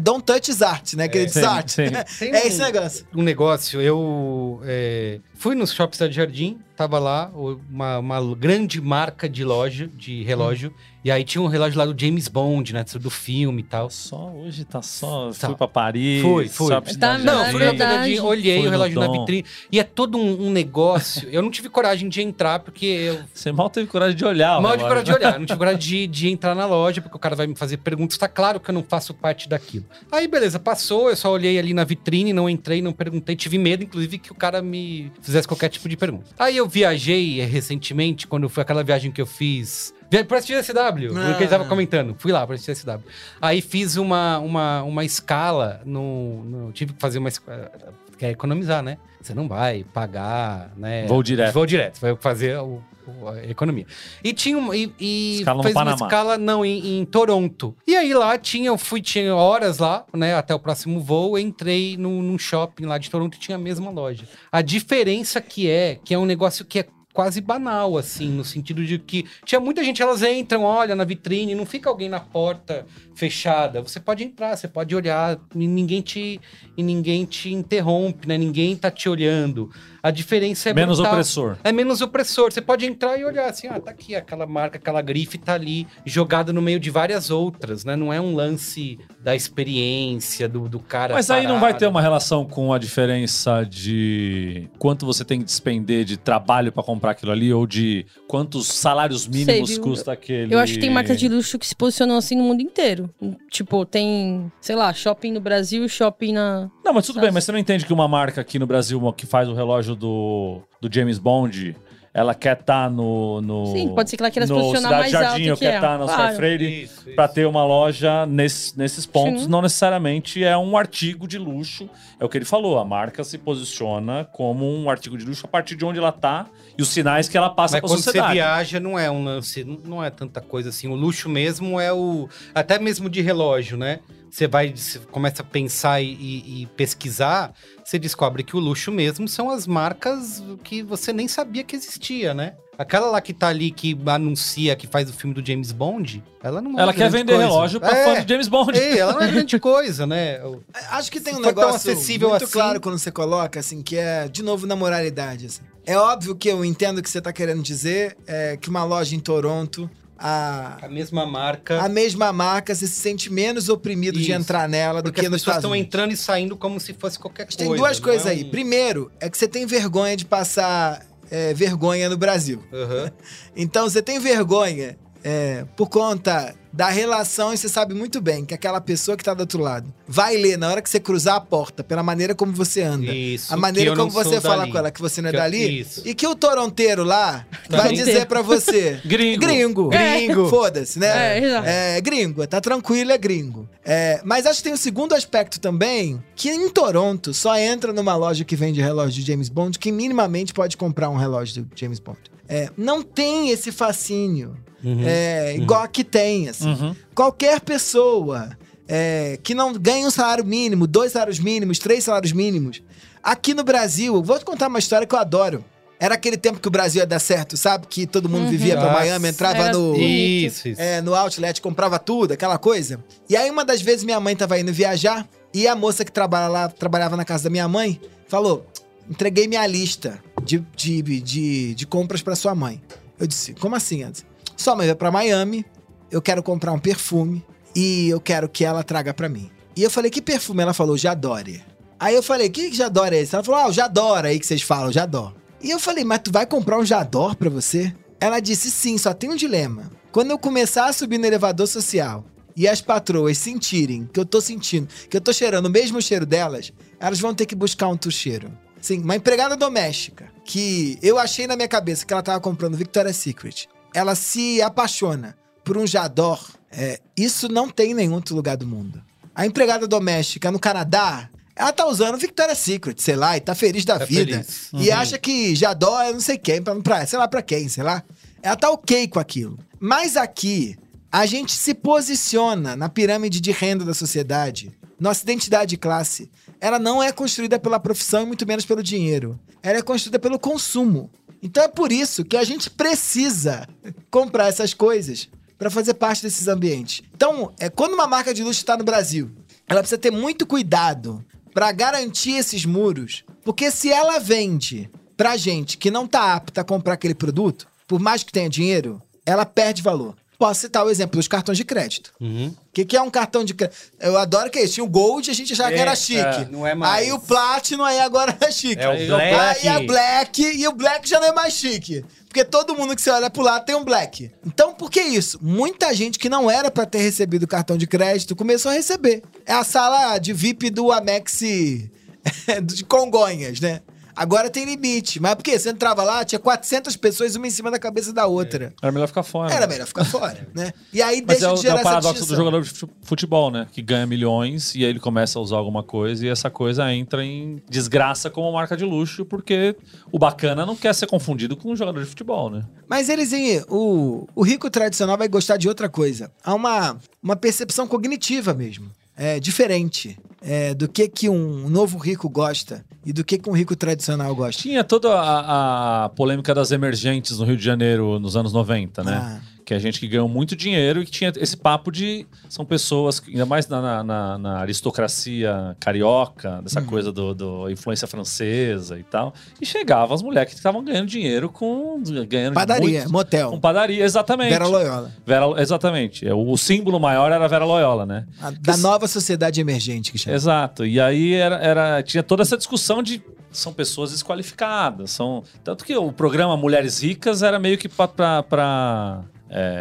Don't touch is art, né? Sim, art. sim. Tem É um- esse negócio. um negócio, eu é, fui no Shopping Cidade Jardim, tava lá, uma, uma grande marca de loja, de relógio, e aí tinha um relógio lá do James Bond, né, do filme e tal. Só hoje tá só. Tá. Fui pra Paris. Fui, pra Tá, Cidade não, fui na verdade. olhei Fui o relógio na vitrine, e é todo um, um negócio, eu não tive coragem de entrar, porque eu... Você mal teve coragem de olhar. Mal de relógio. coragem de olhar, não tive coragem de, de entrar na loja, porque o cara vai me fazer perguntas. Tá claro que eu não faço parte daquilo. Aí, beleza, passou, eu só olhei ali na vitrine, não entrei, não perguntei. Tive medo, inclusive, que o cara me fizesse qualquer tipo de pergunta. Aí eu viajei eh, recentemente, quando foi aquela viagem que eu fiz. Via- Pra SW, Ah. o que ele tava comentando. Fui lá pra SW. Aí fiz uma, uma, uma escala no, no- Tive que fazer uma escala. Quer economizar, né? Você não vai pagar, né? Voo direto. Voo direto. Vai fazer o- a economia. E tinha uma. E, e Escala no fez uma Panamá. escala, não, em, em Toronto. E aí lá tinha, eu fui, tinha horas lá, né? Até o próximo voo, entrei num, num shopping lá de Toronto e tinha a mesma loja. A diferença que é, que é um negócio que é quase banal, assim, no sentido de que tinha muita gente, elas entram, olha na vitrine, não fica alguém na porta fechada. Você pode entrar, você pode olhar, e ninguém te, e ninguém te interrompe, né? Ninguém tá te olhando. A diferença é Menos brutal. opressor. É menos opressor. Você pode entrar e olhar assim, ah, tá aqui aquela marca, aquela grife tá ali, jogada no meio de várias outras, né? Não é um lance da experiência, do, do cara. Mas aí não vai parado. ter uma relação com a diferença de quanto você tem que despender de trabalho pra comprar aquilo ali ou de quantos salários mínimos viu? custa aquele. Eu acho que tem marcas de luxo que se posicionam assim no mundo inteiro. Tipo, tem, sei lá, shopping no Brasil e shopping na. Não, mas tudo Nossa. bem, mas você não entende que uma marca aqui no Brasil que faz o relógio do, do James Bond, ela quer estar no, no. Sim, pode ser que ela queira se no posicionar Cidade mais Jardim, alto ou que quer é. estar na Claro. Freire pra ter uma loja nesses, nesses pontos. Sim. Não necessariamente é um artigo de luxo. É o que ele falou. A marca se posiciona como um artigo de luxo a partir de onde ela tá e os sinais que ela passa Mas pra quando você sociedade. viaja, não é um lance, não é tanta coisa assim. O luxo mesmo é o. Até mesmo de relógio, né? Você vai, você começa a pensar e, e- e pesquisar, você descobre que o luxo mesmo são as marcas que você nem sabia que existia, né? Aquela lá que tá ali, que anuncia, que faz o filme do James Bond, ela não é Ela quer grande vender coisa. relógio pra é, fã de James Bond. Ei, ela não é grande coisa, né? O- Acho que tem um tão negócio acessível muito assim- claro quando você coloca, assim, que é, de novo, na moralidade, assim. É óbvio que eu entendo o que você tá querendo dizer, é que uma loja em Toronto, a, A mesma marca. a mesma marca, você se sente menos oprimido de Isso. entrar nela do porque que as nos pessoas Estados estão Unidos. entrando e saindo como se fosse qualquer Mas coisa. Tem duas não coisas é aí. um- Primeiro, é que você tem vergonha de passar é, vergonha no Brasil. Aham. Então você tem vergonha é, por conta da relação e você sabe muito bem que aquela pessoa que tá do outro lado vai ler na hora que você cruzar a porta, pela maneira como você anda. Isso. a maneira que eu como você fala dali. com ela que você não é Que eu- dali. Isso. E que o toronteiro lá vai Toronteiro. dizer pra você. Gringo. Gringo. Gringo. Foda-se, né? É, exato. É, gringo, tá tranquilo, é gringo. É, mas acho que tem um segundo aspecto também, que em Toronto só entra numa loja que vende relógio de James Bond que minimamente pode comprar um relógio do James Bond. É, não tem esse fascínio. Uhum. É, igual aqui tem, assim. Assim. Uhum. Qualquer pessoa é, que não ganha um salário mínimo, dois salários mínimos, três salários mínimos. Aqui no Brasil, vou te contar uma história que eu adoro. Era aquele tempo que o Brasil ia dar certo, sabe? Que todo mundo vivia pra. Miami, entrava no, Isso, isso. é, no outlet, comprava tudo, aquela coisa. E aí, uma das vezes, minha mãe tava indo viajar e a moça que trabalha lá, trabalhava na casa da minha mãe falou: entreguei minha lista de, de, de, de compras pra sua mãe. Eu disse: como assim, Anderson? Sua mãe vai pra Miami, eu quero comprar um perfume e eu quero que ela traga pra mim. E eu falei: que perfume? Ela falou: Jadore. Aí eu falei: que Jadore é esse? Ela falou: ah, o aí que vocês falam, Jador. E eu falei: mas tu vai comprar um Jador pra você? Ela disse: sim, só tem um dilema. Quando eu começar a subir no elevador social e as patroas sentirem que eu tô sentindo, que eu tô cheirando o mesmo cheiro delas, elas vão ter que buscar um outro cheiro. Sim, uma empregada doméstica que eu achei na minha cabeça que ela tava comprando Victoria's Secret. Ela se apaixona por um Jador. É, isso não tem em nenhum outro lugar do mundo. A empregada doméstica no Canadá, ela tá usando Victoria's Secret, sei lá, e tá feliz da Tá vida. feliz. E acha que Jador é não sei quem, pra, pra, sei lá pra quem, sei lá. Ela tá ok com aquilo. Mas aqui, a gente se posiciona na pirâmide de renda da sociedade. Nossa identidade de classe, ela não é construída pela profissão e muito menos pelo dinheiro. Ela é construída pelo consumo. Então é por isso que a gente precisa comprar essas coisas para fazer parte desses ambientes. Então, é quando uma marca de luxo está no Brasil, ela precisa ter muito cuidado para garantir esses muros, porque se ela vende pra gente que não tá apta a comprar aquele produto, por mais que tenha dinheiro, ela perde valor. Posso citar o exemplo dos cartões de crédito. Uhum. O que, que é um cartão de crédito? Eu adoro que é isso. Tinha o Gold, a gente achava que É, era chique. é, não é mais. Aí o Platinum, aí agora é chique. É o Aí Black. Aí é Black, e o Black já não é mais chique. Porque todo mundo que você olha pro lado tem um Black. Então, por que isso? Muita gente que não era pra ter recebido cartão de crédito começou a receber. É a sala de VIP do Amex de Congonhas, né? Agora tem limite. Mas por quê? Você entrava lá, tinha 400 pessoas, uma em cima da cabeça da outra. Era melhor ficar fora. Era melhor ficar fora, né? E aí Mas deixa é o, de gerar é o paradoxo do jogador de fu- futebol, né? Que ganha milhões e aí ele começa a usar alguma coisa e essa coisa entra em desgraça como marca de luxo, porque o bacana não quer ser confundido com um jogador de futebol, né? Mas Elizinho, o, o rico tradicional vai gostar de outra coisa. Há uma, uma percepção cognitiva mesmo. É diferente é, do que, que um novo rico gosta e do que, que um rico tradicional gosta. Tinha toda a, a polêmica das emergentes no Rio de Janeiro nos anos 90, né? Ah. Que é gente que ganhou muito dinheiro e que tinha esse papo de. São pessoas, ainda mais na, na- na- aristocracia carioca, dessa Hum. coisa do, do influência francesa e tal. E chegavam as mulheres que estavam ganhando dinheiro com. ganhando Padaria, muito- motel. com padaria, exatamente. Vera Loyola. Vera- exatamente. É, O, o símbolo maior era a Vera Loyola, né? A- da nova sociedade emergente que chama. Exato. E aí era, era- tinha toda essa discussão de são pessoas desqualificadas, são tanto que o programa Mulheres Ricas era meio que para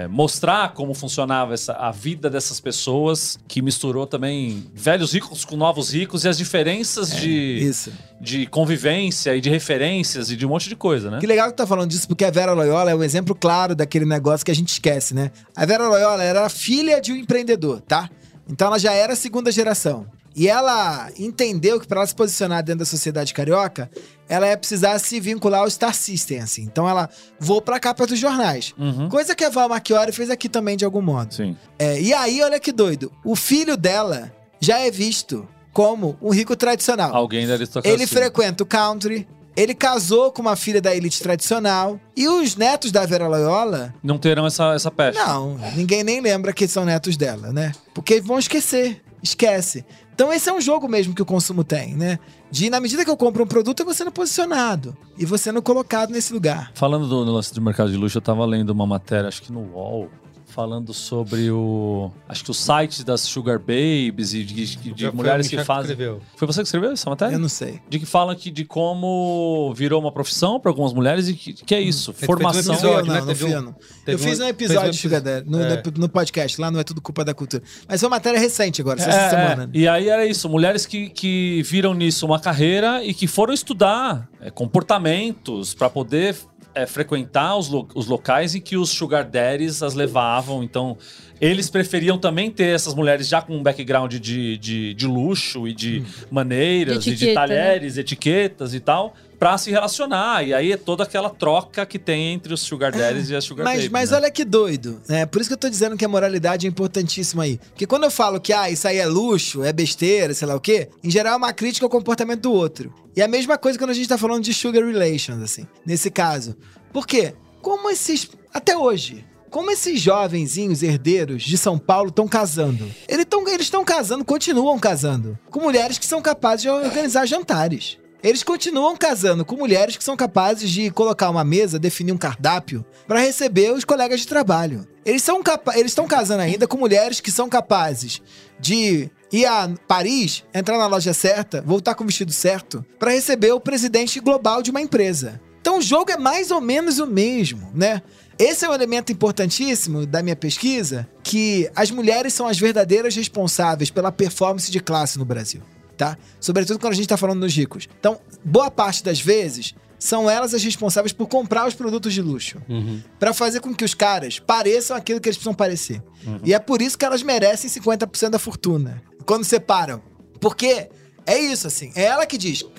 mostrar como funcionava essa, a vida dessas pessoas que misturou também velhos ricos com novos ricos e as diferenças de, Isso. de convivência e de referências e de um monte de coisa, né? Que legal que tá falando disso, porque a Vera Loyola é um exemplo claro daquele negócio que a gente esquece, né? A Vera Loyola era filha de um empreendedor, tá? Então ela já era segunda geração. E ela entendeu que para ela se posicionar dentro da sociedade carioca, ela ia precisar se vincular ao Star System, assim. Então ela voou pra capa dos jornais. Uhum. Coisa que a Val Marchiori fez aqui também, de algum modo. Sim. É, e aí, olha que doido. O filho dela já é visto como um rico tradicional. Alguém da aristocracia. Ele frequenta o country. Ele casou com uma filha da elite tradicional. E os netos da Vera Loyola, Não terão essa, essa peste. não, ninguém nem lembra que são netos dela, né? Porque vão esquecer. Esquece. Então esse é um jogo mesmo que o consumo tem, né? De, na medida que eu compro um produto, eu vou sendo posicionado. E vou sendo colocado nesse lugar. Falando do lance do mercado de luxo, eu tava lendo uma matéria, acho que no UOL, falando sobre o. Acho que os sites das Sugar Babies e de, de- de mulheres o que fazem. escreveu. Foi você que escreveu essa matéria? Eu não sei. De que falam que de como virou uma profissão para algumas mulheres e que, que é isso, Ele fez um formação. Não eu, episódio, não, né? não fui um- não. Eu fiz um- um episódio um Sugar Daddy, no, é. no podcast, lá não é tudo culpa da cultura. Mas foi uma matéria recente agora, É, essa é. semana. né? E aí era isso, mulheres que, que viram nisso uma carreira e que foram estudar é, comportamentos para poder é, frequentar os, lo- os locais em que os sugar daddies as levavam. Então, eles preferiam também ter essas mulheres já com um background de, de, de luxo e de maneiras De e de etiqueta, talheres, etiquetas e tal, pra se relacionar. E aí é toda aquela troca que tem entre os sugar daddies e as sugar Mas, babies, mas né? olha que doido. É, por isso que eu tô dizendo que a moralidade é importantíssima aí. Porque quando eu falo que ah, isso aí é luxo, é besteira, sei lá o quê, em geral é uma crítica ao comportamento do outro. E a mesma coisa quando a gente tá falando de sugar relations, assim, nesse caso. Por quê? Como esses. Até hoje. Como esses jovenzinhos herdeiros de São Paulo estão casando? Eles estão casando, continuam casando, com mulheres que são capazes de organizar jantares. Eles continuam casando com mulheres que são capazes de colocar uma mesa, definir um cardápio para receber os colegas de trabalho. Eles são eles estão casando ainda com mulheres que são capazes de ir a Paris, entrar na loja certa, voltar com o vestido certo para receber o presidente global de uma empresa. Então o jogo é mais ou menos o mesmo, né? Esse é um elemento importantíssimo da minha pesquisa, que as mulheres são as verdadeiras responsáveis pela performance de classe no Brasil, tá? Sobretudo quando a gente tá falando nos ricos. Então, boa parte das vezes, são elas as responsáveis por comprar os produtos de luxo. Uhum. Pra fazer com que os caras pareçam aquilo que eles precisam parecer. E é por isso que elas merecem 50% da fortuna. Quando separam. Porque é isso, assim. É ela que diz. O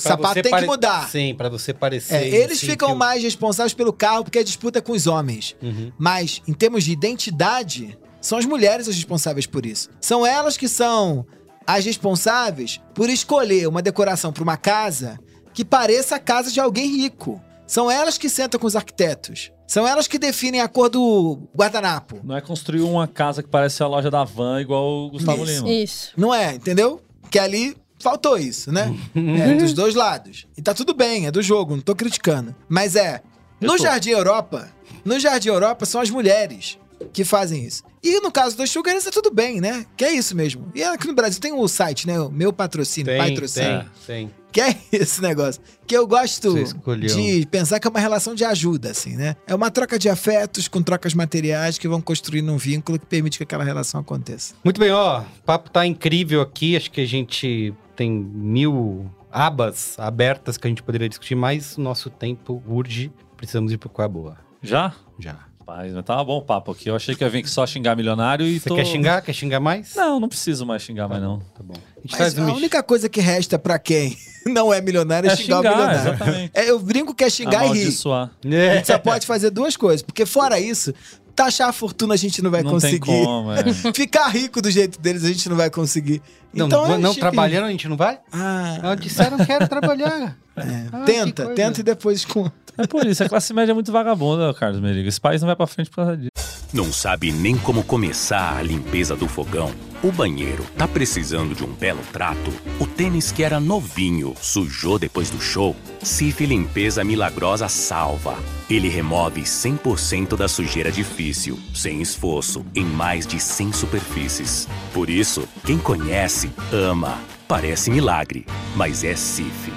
Pra sapato tem pare- que mudar. Sim, pra você parecer. É, eles sim, ficam o- mais responsáveis pelo carro porque é disputa com os homens. Uhum. Mas, em termos de identidade, são as mulheres as responsáveis por isso. São elas que são as responsáveis por escolher uma decoração para uma casa que pareça a casa de alguém rico. São elas que sentam com os arquitetos. São elas que definem a cor do guardanapo. Não é construir uma casa que parece a loja da van igual o Gustavo Isso. Lima. Isso. Não é, entendeu? Que ali faltou isso, né? é, dos dois lados. E tá tudo bem, é do jogo, não tô criticando. Mas é, Eu no tô. Jardim Europa, no Jardim Europa são as mulheres que fazem isso. E no caso dos Sugarers é tudo bem, né? Que é isso mesmo. E aqui no Brasil tem o site, né? O meu patrocínio, Tem, patrocínio. tem, tem. Que é esse negócio. Que eu gosto Você escolheu. de pensar que é uma relação de ajuda, assim, né? É uma troca de afetos com trocas materiais que vão construindo um vínculo que permite que aquela relação aconteça. Muito bem, ó. O papo tá incrível aqui. Acho que a gente tem mil abas abertas que a gente poderia discutir, mas o nosso tempo urge. Precisamos ir pro Qual é a Boa. Já? Já. Rapaz, mas tava bom o papo aqui. Eu achei que ia vir aqui só xingar milionário e Você tô... quer xingar? Quer xingar mais? Não, não preciso mais xingar mais não. Tá bom. A gente Mas traz o a única coisa que resta pra quem não é milionário é, É xingar, o xingar, milionário. exatamente. É, eu brinco que é xingar e rir. Amaldiçoar. A É. gente só pode fazer duas coisas, porque fora isso, taxar a fortuna a gente não vai não conseguir. tem como, é. Ficar rico do jeito deles a gente não vai conseguir. Não, então, não, é não trabalhando a gente não vai? Ah, Não, disseram que quero trabalhar. é. Ah, que tenta, tenta e depois conta. É por isso, a classe média é muito vagabunda, Carlos Merigo. Esse país não vai pra frente por causa disso. Não sabe nem como começar a limpeza do fogão? O banheiro tá precisando de um belo trato? O tênis que era novinho sujou depois do show? Cif Limpeza Milagrosa salva. Ele remove 100% da sujeira difícil, sem esforço, em mais de 100 superfícies. Por isso, quem conhece, ama. Parece milagre, mas é Cif.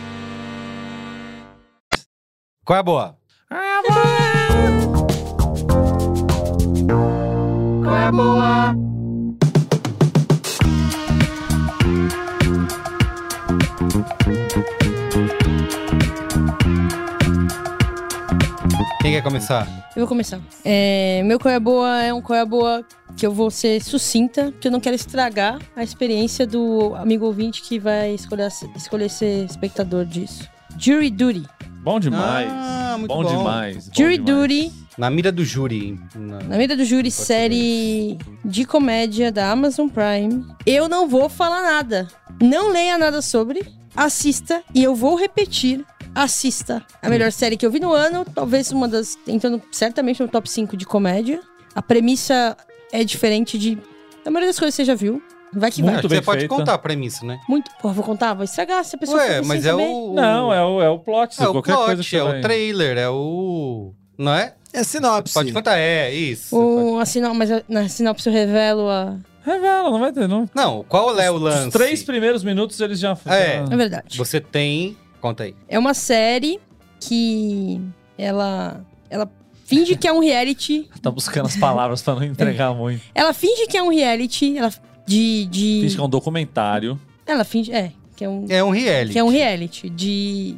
Qual é a boa? Qual é a boa? Quem quer começar? Eu vou começar. É, meu Qual é Boa é um Qual é a Boa que eu vou ser sucinta, porque eu não quero estragar a experiência do amigo ouvinte que vai escolher, escolher ser espectador disso. Jury Duty. Bom demais. Ah, muito bom, bom. demais. bom Jury demais. Duty, Na mira do júri. Na- na vida do júri, série de comédia da Amazon Prime. Eu não vou falar nada. Não leia nada sobre. Assista e eu vou repetir. Assista. A melhor série que eu vi no ano, talvez uma das. entrando certamente no top 5 de comédia. A premissa é diferente de. A maioria das coisas você já viu. Vai que Muito vai. Bem você pode feita. contar a premissa, né? Muito. Porra, vou contar, vou estragar se a pessoa Ué, for mas é o. Não, é o, é o plot. É o qualquer coisa que plot, é o trailer, é o. Não é? É sinopse. Pode contar, é, isso. O, a sino- mas a- na sinopse eu revelo a. Revela, não vai ter, não. Não, qual é o lance? Os três primeiros minutos eles já... É. É verdade. Você tem. Conta aí. É uma série que ela ela finge que é um reality. Tá buscando as palavras pra não entregar muito. Ela finge que é um reality, ela de de Finge que é um documentário. ela finge é que é um É um reality. que é um reality de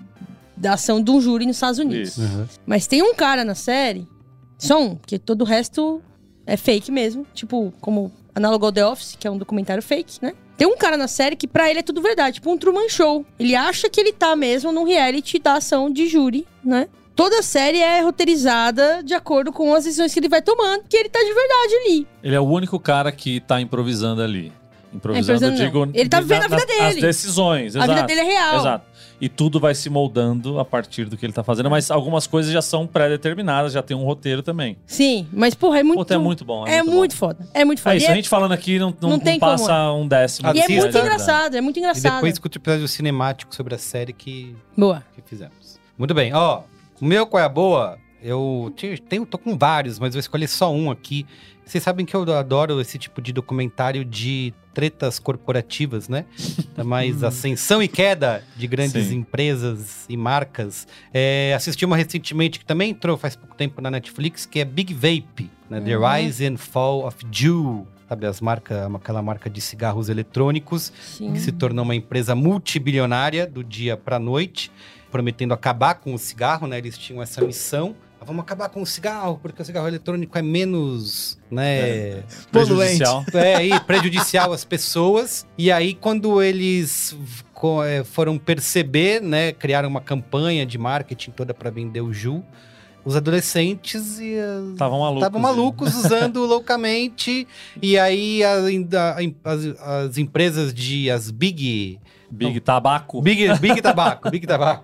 da ação de um júri nos Estados Unidos. Isso. Uhum. Mas tem um cara na série, só um, porque todo o resto é fake mesmo, tipo como análogo ao The Office, que é um documentário fake, né? Tem um cara na série que pra ele é tudo verdade, tipo um Truman Show. Ele acha que ele tá mesmo num reality da ação de júri, né? Toda a série é roteirizada de acordo com as decisões que ele vai tomando, que ele tá de verdade ali. Ele é o único cara que tá improvisando ali. Improvisando, É, improvisando eu digo. não. Ele tá vivendo a vida nas- As dele. decisões, A exato. vida dele é real. Exato. E tudo vai se moldando a partir do que ele tá fazendo, mas algumas coisas já são pré-determinadas, já tem um roteiro também. Sim, mas porra, é muito. Puta, é muito bom. É, bom. muito foda. É muito foda. É E isso, é, a gente falando aqui não, não, Não tem não passa um décimo. E é muito engraçado, é muito E engraçado. depois escuta o episódio cinemático sobre a série que, Boa. que fizemos. Muito bem, ó. O meu qual é a boa? Eu tenho, tô com vários, mas vou escolher só um aqui. Vocês sabem que eu adoro esse tipo de documentário de tretas corporativas, né? Da mais ascensão e queda de grandes Sim. empresas e marcas. É, assisti uma recentemente que também entrou faz pouco tempo na Netflix, que é Big Vape, né? The Uhum. Rise and Fall of Juul. Sabe, as marcas, aquela marca de cigarros eletrônicos Sim. que se tornou uma empresa multibilionária do dia para a noite, prometendo acabar com o cigarro, né? Eles tinham essa missão. Ah, Vamos acabar com o cigarro, porque o cigarro eletrônico é menos, né? Prejudicial. É, e prejudicial às pessoas. E aí, quando eles é, foram perceber, né? Criaram uma campanha de marketing toda para vender o Ju. Os adolescentes e Estavam malucos. Estavam malucos usando loucamente. E aí a- a- as, as empresas de. As Big. Big Tabaco. Big, Big Tabaco, Big Tabaco.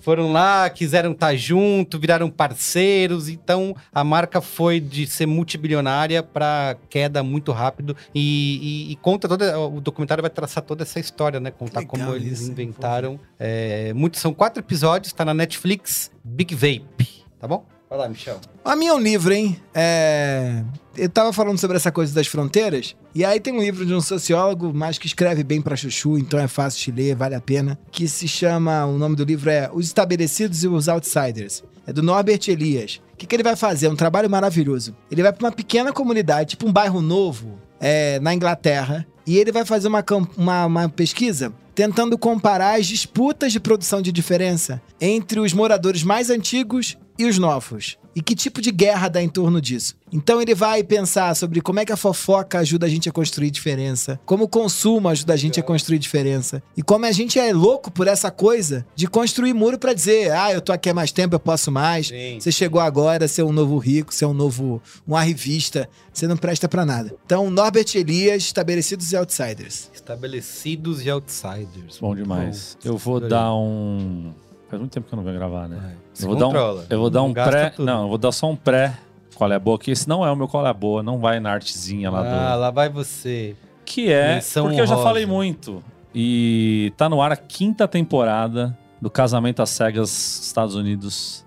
Foram lá, quiseram estar junto, viraram parceiros. Então a marca foi de ser multibilionária para queda muito rápido. E, e- e conta toda. O documentário vai traçar toda essa história, né? Contar Legal como eles isso, inventaram. É, muito, são quatro episódios, tá na Netflix. Big Vape. Tá bom? Vai lá, Michel. A minha é um livro, hein? É... Eu tava falando sobre essa coisa das fronteiras, e aí tem um livro de um sociólogo, mas que escreve bem pra chuchu, então é fácil de ler, vale a pena, que se chama, o nome do livro é Os Estabelecidos e os Outsiders. É do Norbert Elias. O que, que ele vai fazer? Um trabalho maravilhoso. Ele vai pra uma pequena comunidade, tipo um bairro novo, é, na Inglaterra, e ele vai fazer uma, uma, uma pesquisa tentando comparar as disputas de produção de diferença entre os moradores mais antigos e os novos. E que tipo de guerra dá em torno disso. Então ele vai pensar sobre como é que a fofoca ajuda a gente a construir diferença, como o consumo ajuda a gente a construir diferença, e como a gente é louco por essa coisa de construir muro pra dizer, ah, eu tô aqui há mais tempo, eu posso mais. Sim. Você chegou agora, você é um novo rico, você é um novo, um arrivista, você não presta pra nada. Então, Norbert Elias, Estabelecidos e Outsiders. Estabelecidos e outsiders. Bom demais. Eu vou dar um. Faz muito tempo que eu não venho gravar, né? Se Eu vou, dar um, eu vou dar um pré. tudo. Não, eu vou dar só um pré. Qual é a boa? Que esse não é o meu qual é a boa. Não vai na artezinha lá Ah, do. lá vai você. Que é. porque eu já honrosa. falei muito. E tá no ar a quinta temporada do Casamento às Cegas Estados Unidos.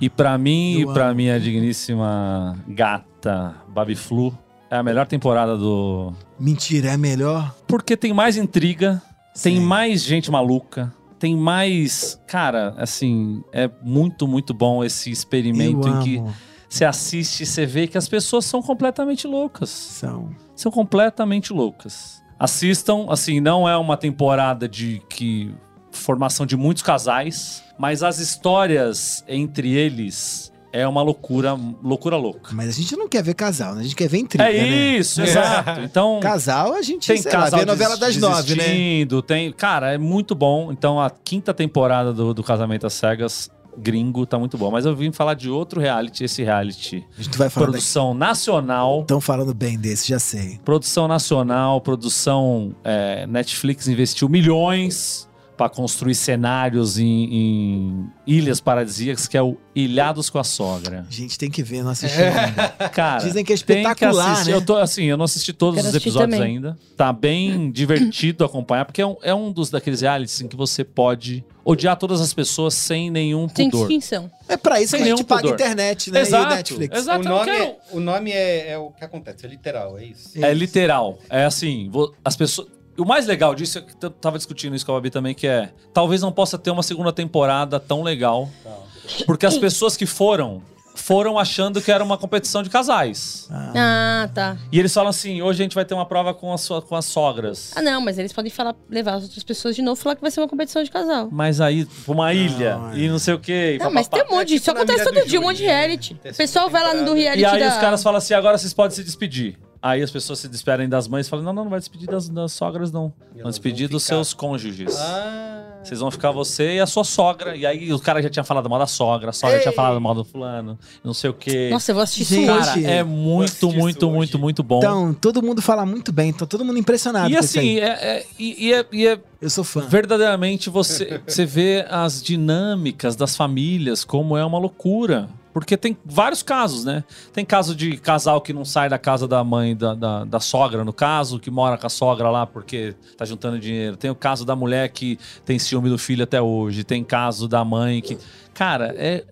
E pra mim, e pra amo. minha digníssima gata Babi Flu, é a melhor temporada do. Mentira, é melhor? Porque tem mais intriga, tem Sim. mais gente maluca, tem mais. Cara, assim, é muito, muito bom esse experimento eu em que amo. você assiste e você vê que as pessoas são completamente loucas. São. São completamente loucas. Assistam, assim, não é uma temporada de que formação de muitos casais, mas as histórias entre eles é uma loucura, loucura louca. Mas a gente não quer ver casal, né? A gente quer ver intriga, É né? isso, exato. Então, Casal, a gente tem sei lá, casal vê a novela das nove, né? Tem, cara, é muito bom. Então a quinta temporada do, do Casamento às Cegas gringo tá muito bom. Mas eu vim falar de outro reality, esse reality. A gente vai falar daqui. Produção nacional. Estão falando bem desse, já sei. Produção nacional, produção é, Netflix investiu milhões para construir cenários em, em ilhas paradisíacas, que é o Ilhados com a Sogra. Gente, tem que ver, não assisti ainda. Cara, Dizem que é tem espetacular, assistir. né? Eu tô assim, eu não assisti todos Quero os episódios também. ainda. Tá bem divertido acompanhar, porque é um, é um dos daqueles realities em que você pode odiar todas as pessoas sem nenhum Sem pudor. distinção. É pra isso Sem que a gente paga pudor. internet, né? E Exato, o Netflix. exato. o, nome quero- é, o nome é, é o que acontece, é literal, é isso. É literal. É assim, vo- as pessoas. O mais legal disso é que eu tava discutindo isso com a Babi também, que é talvez não possa ter uma segunda temporada tão legal. Porque as pessoas que foram, foram achando que era uma competição de casais. Ah, tá. E eles falam assim: hoje a gente vai ter uma prova com, a sua- com as sogras. Ah, não, mas eles podem falar, levar as outras pessoas de novo e falar que vai ser uma competição de casal. Mas aí, uma ilha Não, é. e não sei o quê. Não, mas tem um monte, É isso tipo na acontece todo do dia, um monte de né? reality. O pessoal vai lá no do reality E aí da... os caras falam assim: agora vocês podem se despedir. Aí as pessoas se despedem das mães e falam: não, não, não vai despedir das, das sogras, não. Vão despedir vão dos seus cônjuges. Ah. Vocês vão ficar você e a sua sogra. E aí o cara já tinha falado mal da sogra, a sogra tinha falado mal do fulano, não sei o quê. Nossa, eu vou assistir isso Gente, hoje. Cara, é muito, isso muito, hoje. muito, muito bom. Então, todo mundo fala muito bem, tô todo mundo impressionado e com isso assim, aí. é, é- e, e é, e é Eu sou fã. verdadeiramente você, você vê as dinâmicas das famílias, como é uma loucura. Porque tem vários casos, né? Tem caso de casal que não sai da casa da mãe, da, da, da sogra, no caso, que mora com a sogra lá porque tá juntando dinheiro. Tem o caso da mulher que tem ciúme do filho até hoje. Tem caso da mãe que. Cara, é,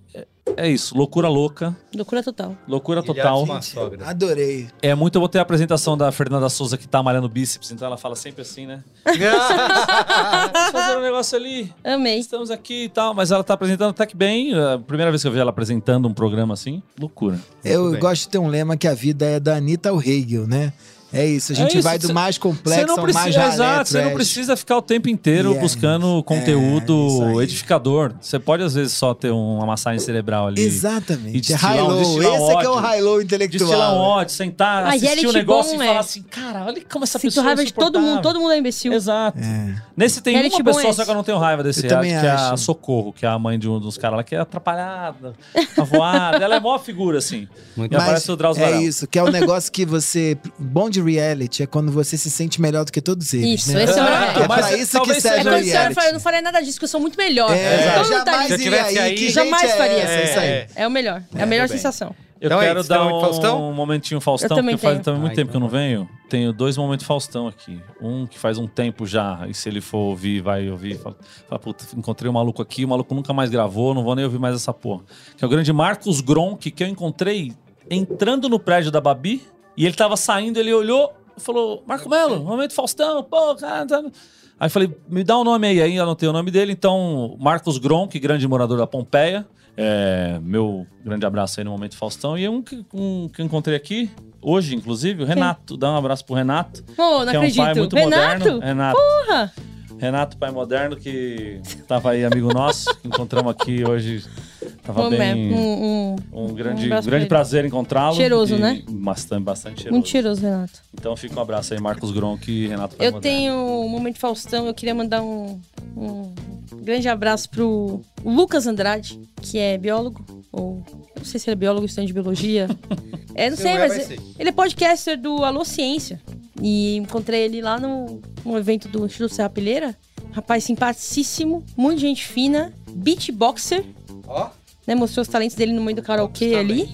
é, é isso. Loucura louca. Loucura total. Loucura Ilhados total. com a sogra. Adorei. É muito. Eu vou ter a apresentação da Fernanda Souza que tá malhando bíceps, então ela fala sempre assim, né? Fazer um negócio ali. Amei. Estamos aqui e tal, mas ela tá apresentando até que bem. A primeira vez que eu vi ela apresentando um programa assim, loucura. Eu gosto de ter um lema que a vida é da Anitta ao Hegel, né? É isso, a É gente isso, vai do mais complexo não ao precisa, mais exato, raleto, você não é. precisa ficar o tempo inteiro Yes. buscando conteúdo É, edificador. Você pode às vezes só ter uma massagem cerebral ali. E Exatamente. um- High-low. destilar Esse um é que é o high-low intelectual. Destilar um né? ódio, sentar, Ah, assistir reality o negócio bom e falar é- assim, cara, olha como essa Sinto pessoa raiva é de todo mundo, todo mundo é imbecil. Exato. É. Nesse tem Reality uma é pessoa só que eu não tenho raiva desse Eu que é a acho. Socorro, que é a mãe de um dos caras lá, que é atrapalhada, avoada. ela é mó figura, assim. Muito E aparece o Drauzio é isso, que é o negócio que você. Bom de reality é quando você se sente melhor do que todos eles. Isso, né? esse é o Exato, reality. É mas pra isso que serve É o reality. fala, eu não faria nada disso, que eu sou muito melhor. É, Todo mundo tá ali. aí. aí- Que Jamais é faria. essa? Isso aí. É. É o melhor. É a melhor bem. sensação. Eu Então é quero tem dar momento um Faustão? momentinho Faustão, Eu também porque faz também muito Ah, tempo que eu então não venho. Tenho dois momentos Faustão aqui. Um que faz um tempo já, e se ele for ouvir, vai ouvir. Fala, fala puta, encontrei um maluco aqui, o maluco nunca mais gravou, não vou nem ouvir mais essa porra. Que é o grande Marcos Gronk, que eu encontrei entrando no prédio da Babi, e ele tava saindo, ele olhou e falou: Marco Melo, momento Faustão, pô, cara. tá-" Aí eu falei, me dá o nome aí, aí anotei o nome dele. Então, Marcos Gronk, grande morador da Pompeia. É, meu grande abraço aí no Momento Faustão. E um que, um que eu encontrei aqui, hoje, inclusive, o Renato. Dá um abraço pro Renato. Oh, não que é um acredito. pai muito Renato? moderno. Renato. Porra! Renato, pai moderno, que tava aí, amigo nosso. que encontramos aqui hoje. Tava Pô, bem. um, um- Um grande, pra grande ele. prazer encontrá-lo. Cheiroso, E né? Bastante, bastante cheiroso. muito cheiroso, Renato. Então fica um abraço aí, Marcos Gronk e Renato Eu Moderno. tenho um momento Faustão, eu queria mandar um, um grande abraço pro Lucas Andrade, que é biólogo, ou eu não sei se ele é biólogo estudante de biologia. é, não Se sei, mas ele é podcaster do Alô Ciência. E encontrei ele lá no, no evento do Instituto Serra Pilheira. Rapaz simpaticíssimo, muito gente fina, beatboxer, Ó, né? Mostrou os talentos dele no meio do karaokê ali.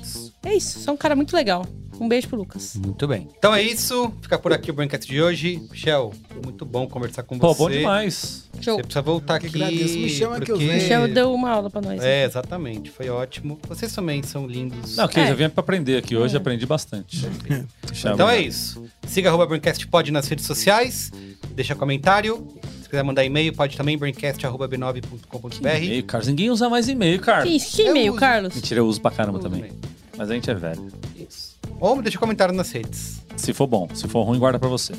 É isso, só um cara muito legal. Um beijo pro Lucas. Muito bem. Então é isso. Fica por aqui o Braincast de hoje. Michel, muito bom conversar com Pô, você. bom demais. Show. Você precisa voltar aqui. agradeço. Me chama que eu porque- venho. Michel deu uma aula pra nós. né? É, exatamente. Foi ótimo. Vocês também são lindos. Não, que É. eu vim pra aprender aqui hoje, aprendi bastante. Então é isso. Siga arroba Braincast Pod nas redes sociais. Deixa comentário. Se quiser mandar e-mail, pode também, braincast.b9.com.br. E-mail, Carlos. Ninguém usa mais e-mail, Que, Carlos. que Eu e-mail, uso. Carlos? Mentira, eu uso pra caramba Tudo também. Mas a gente é velho. Isso. Ou deixa comentário nas redes. Se for bom, se for ruim, guarda pra você.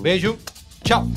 Beijo. Tchau.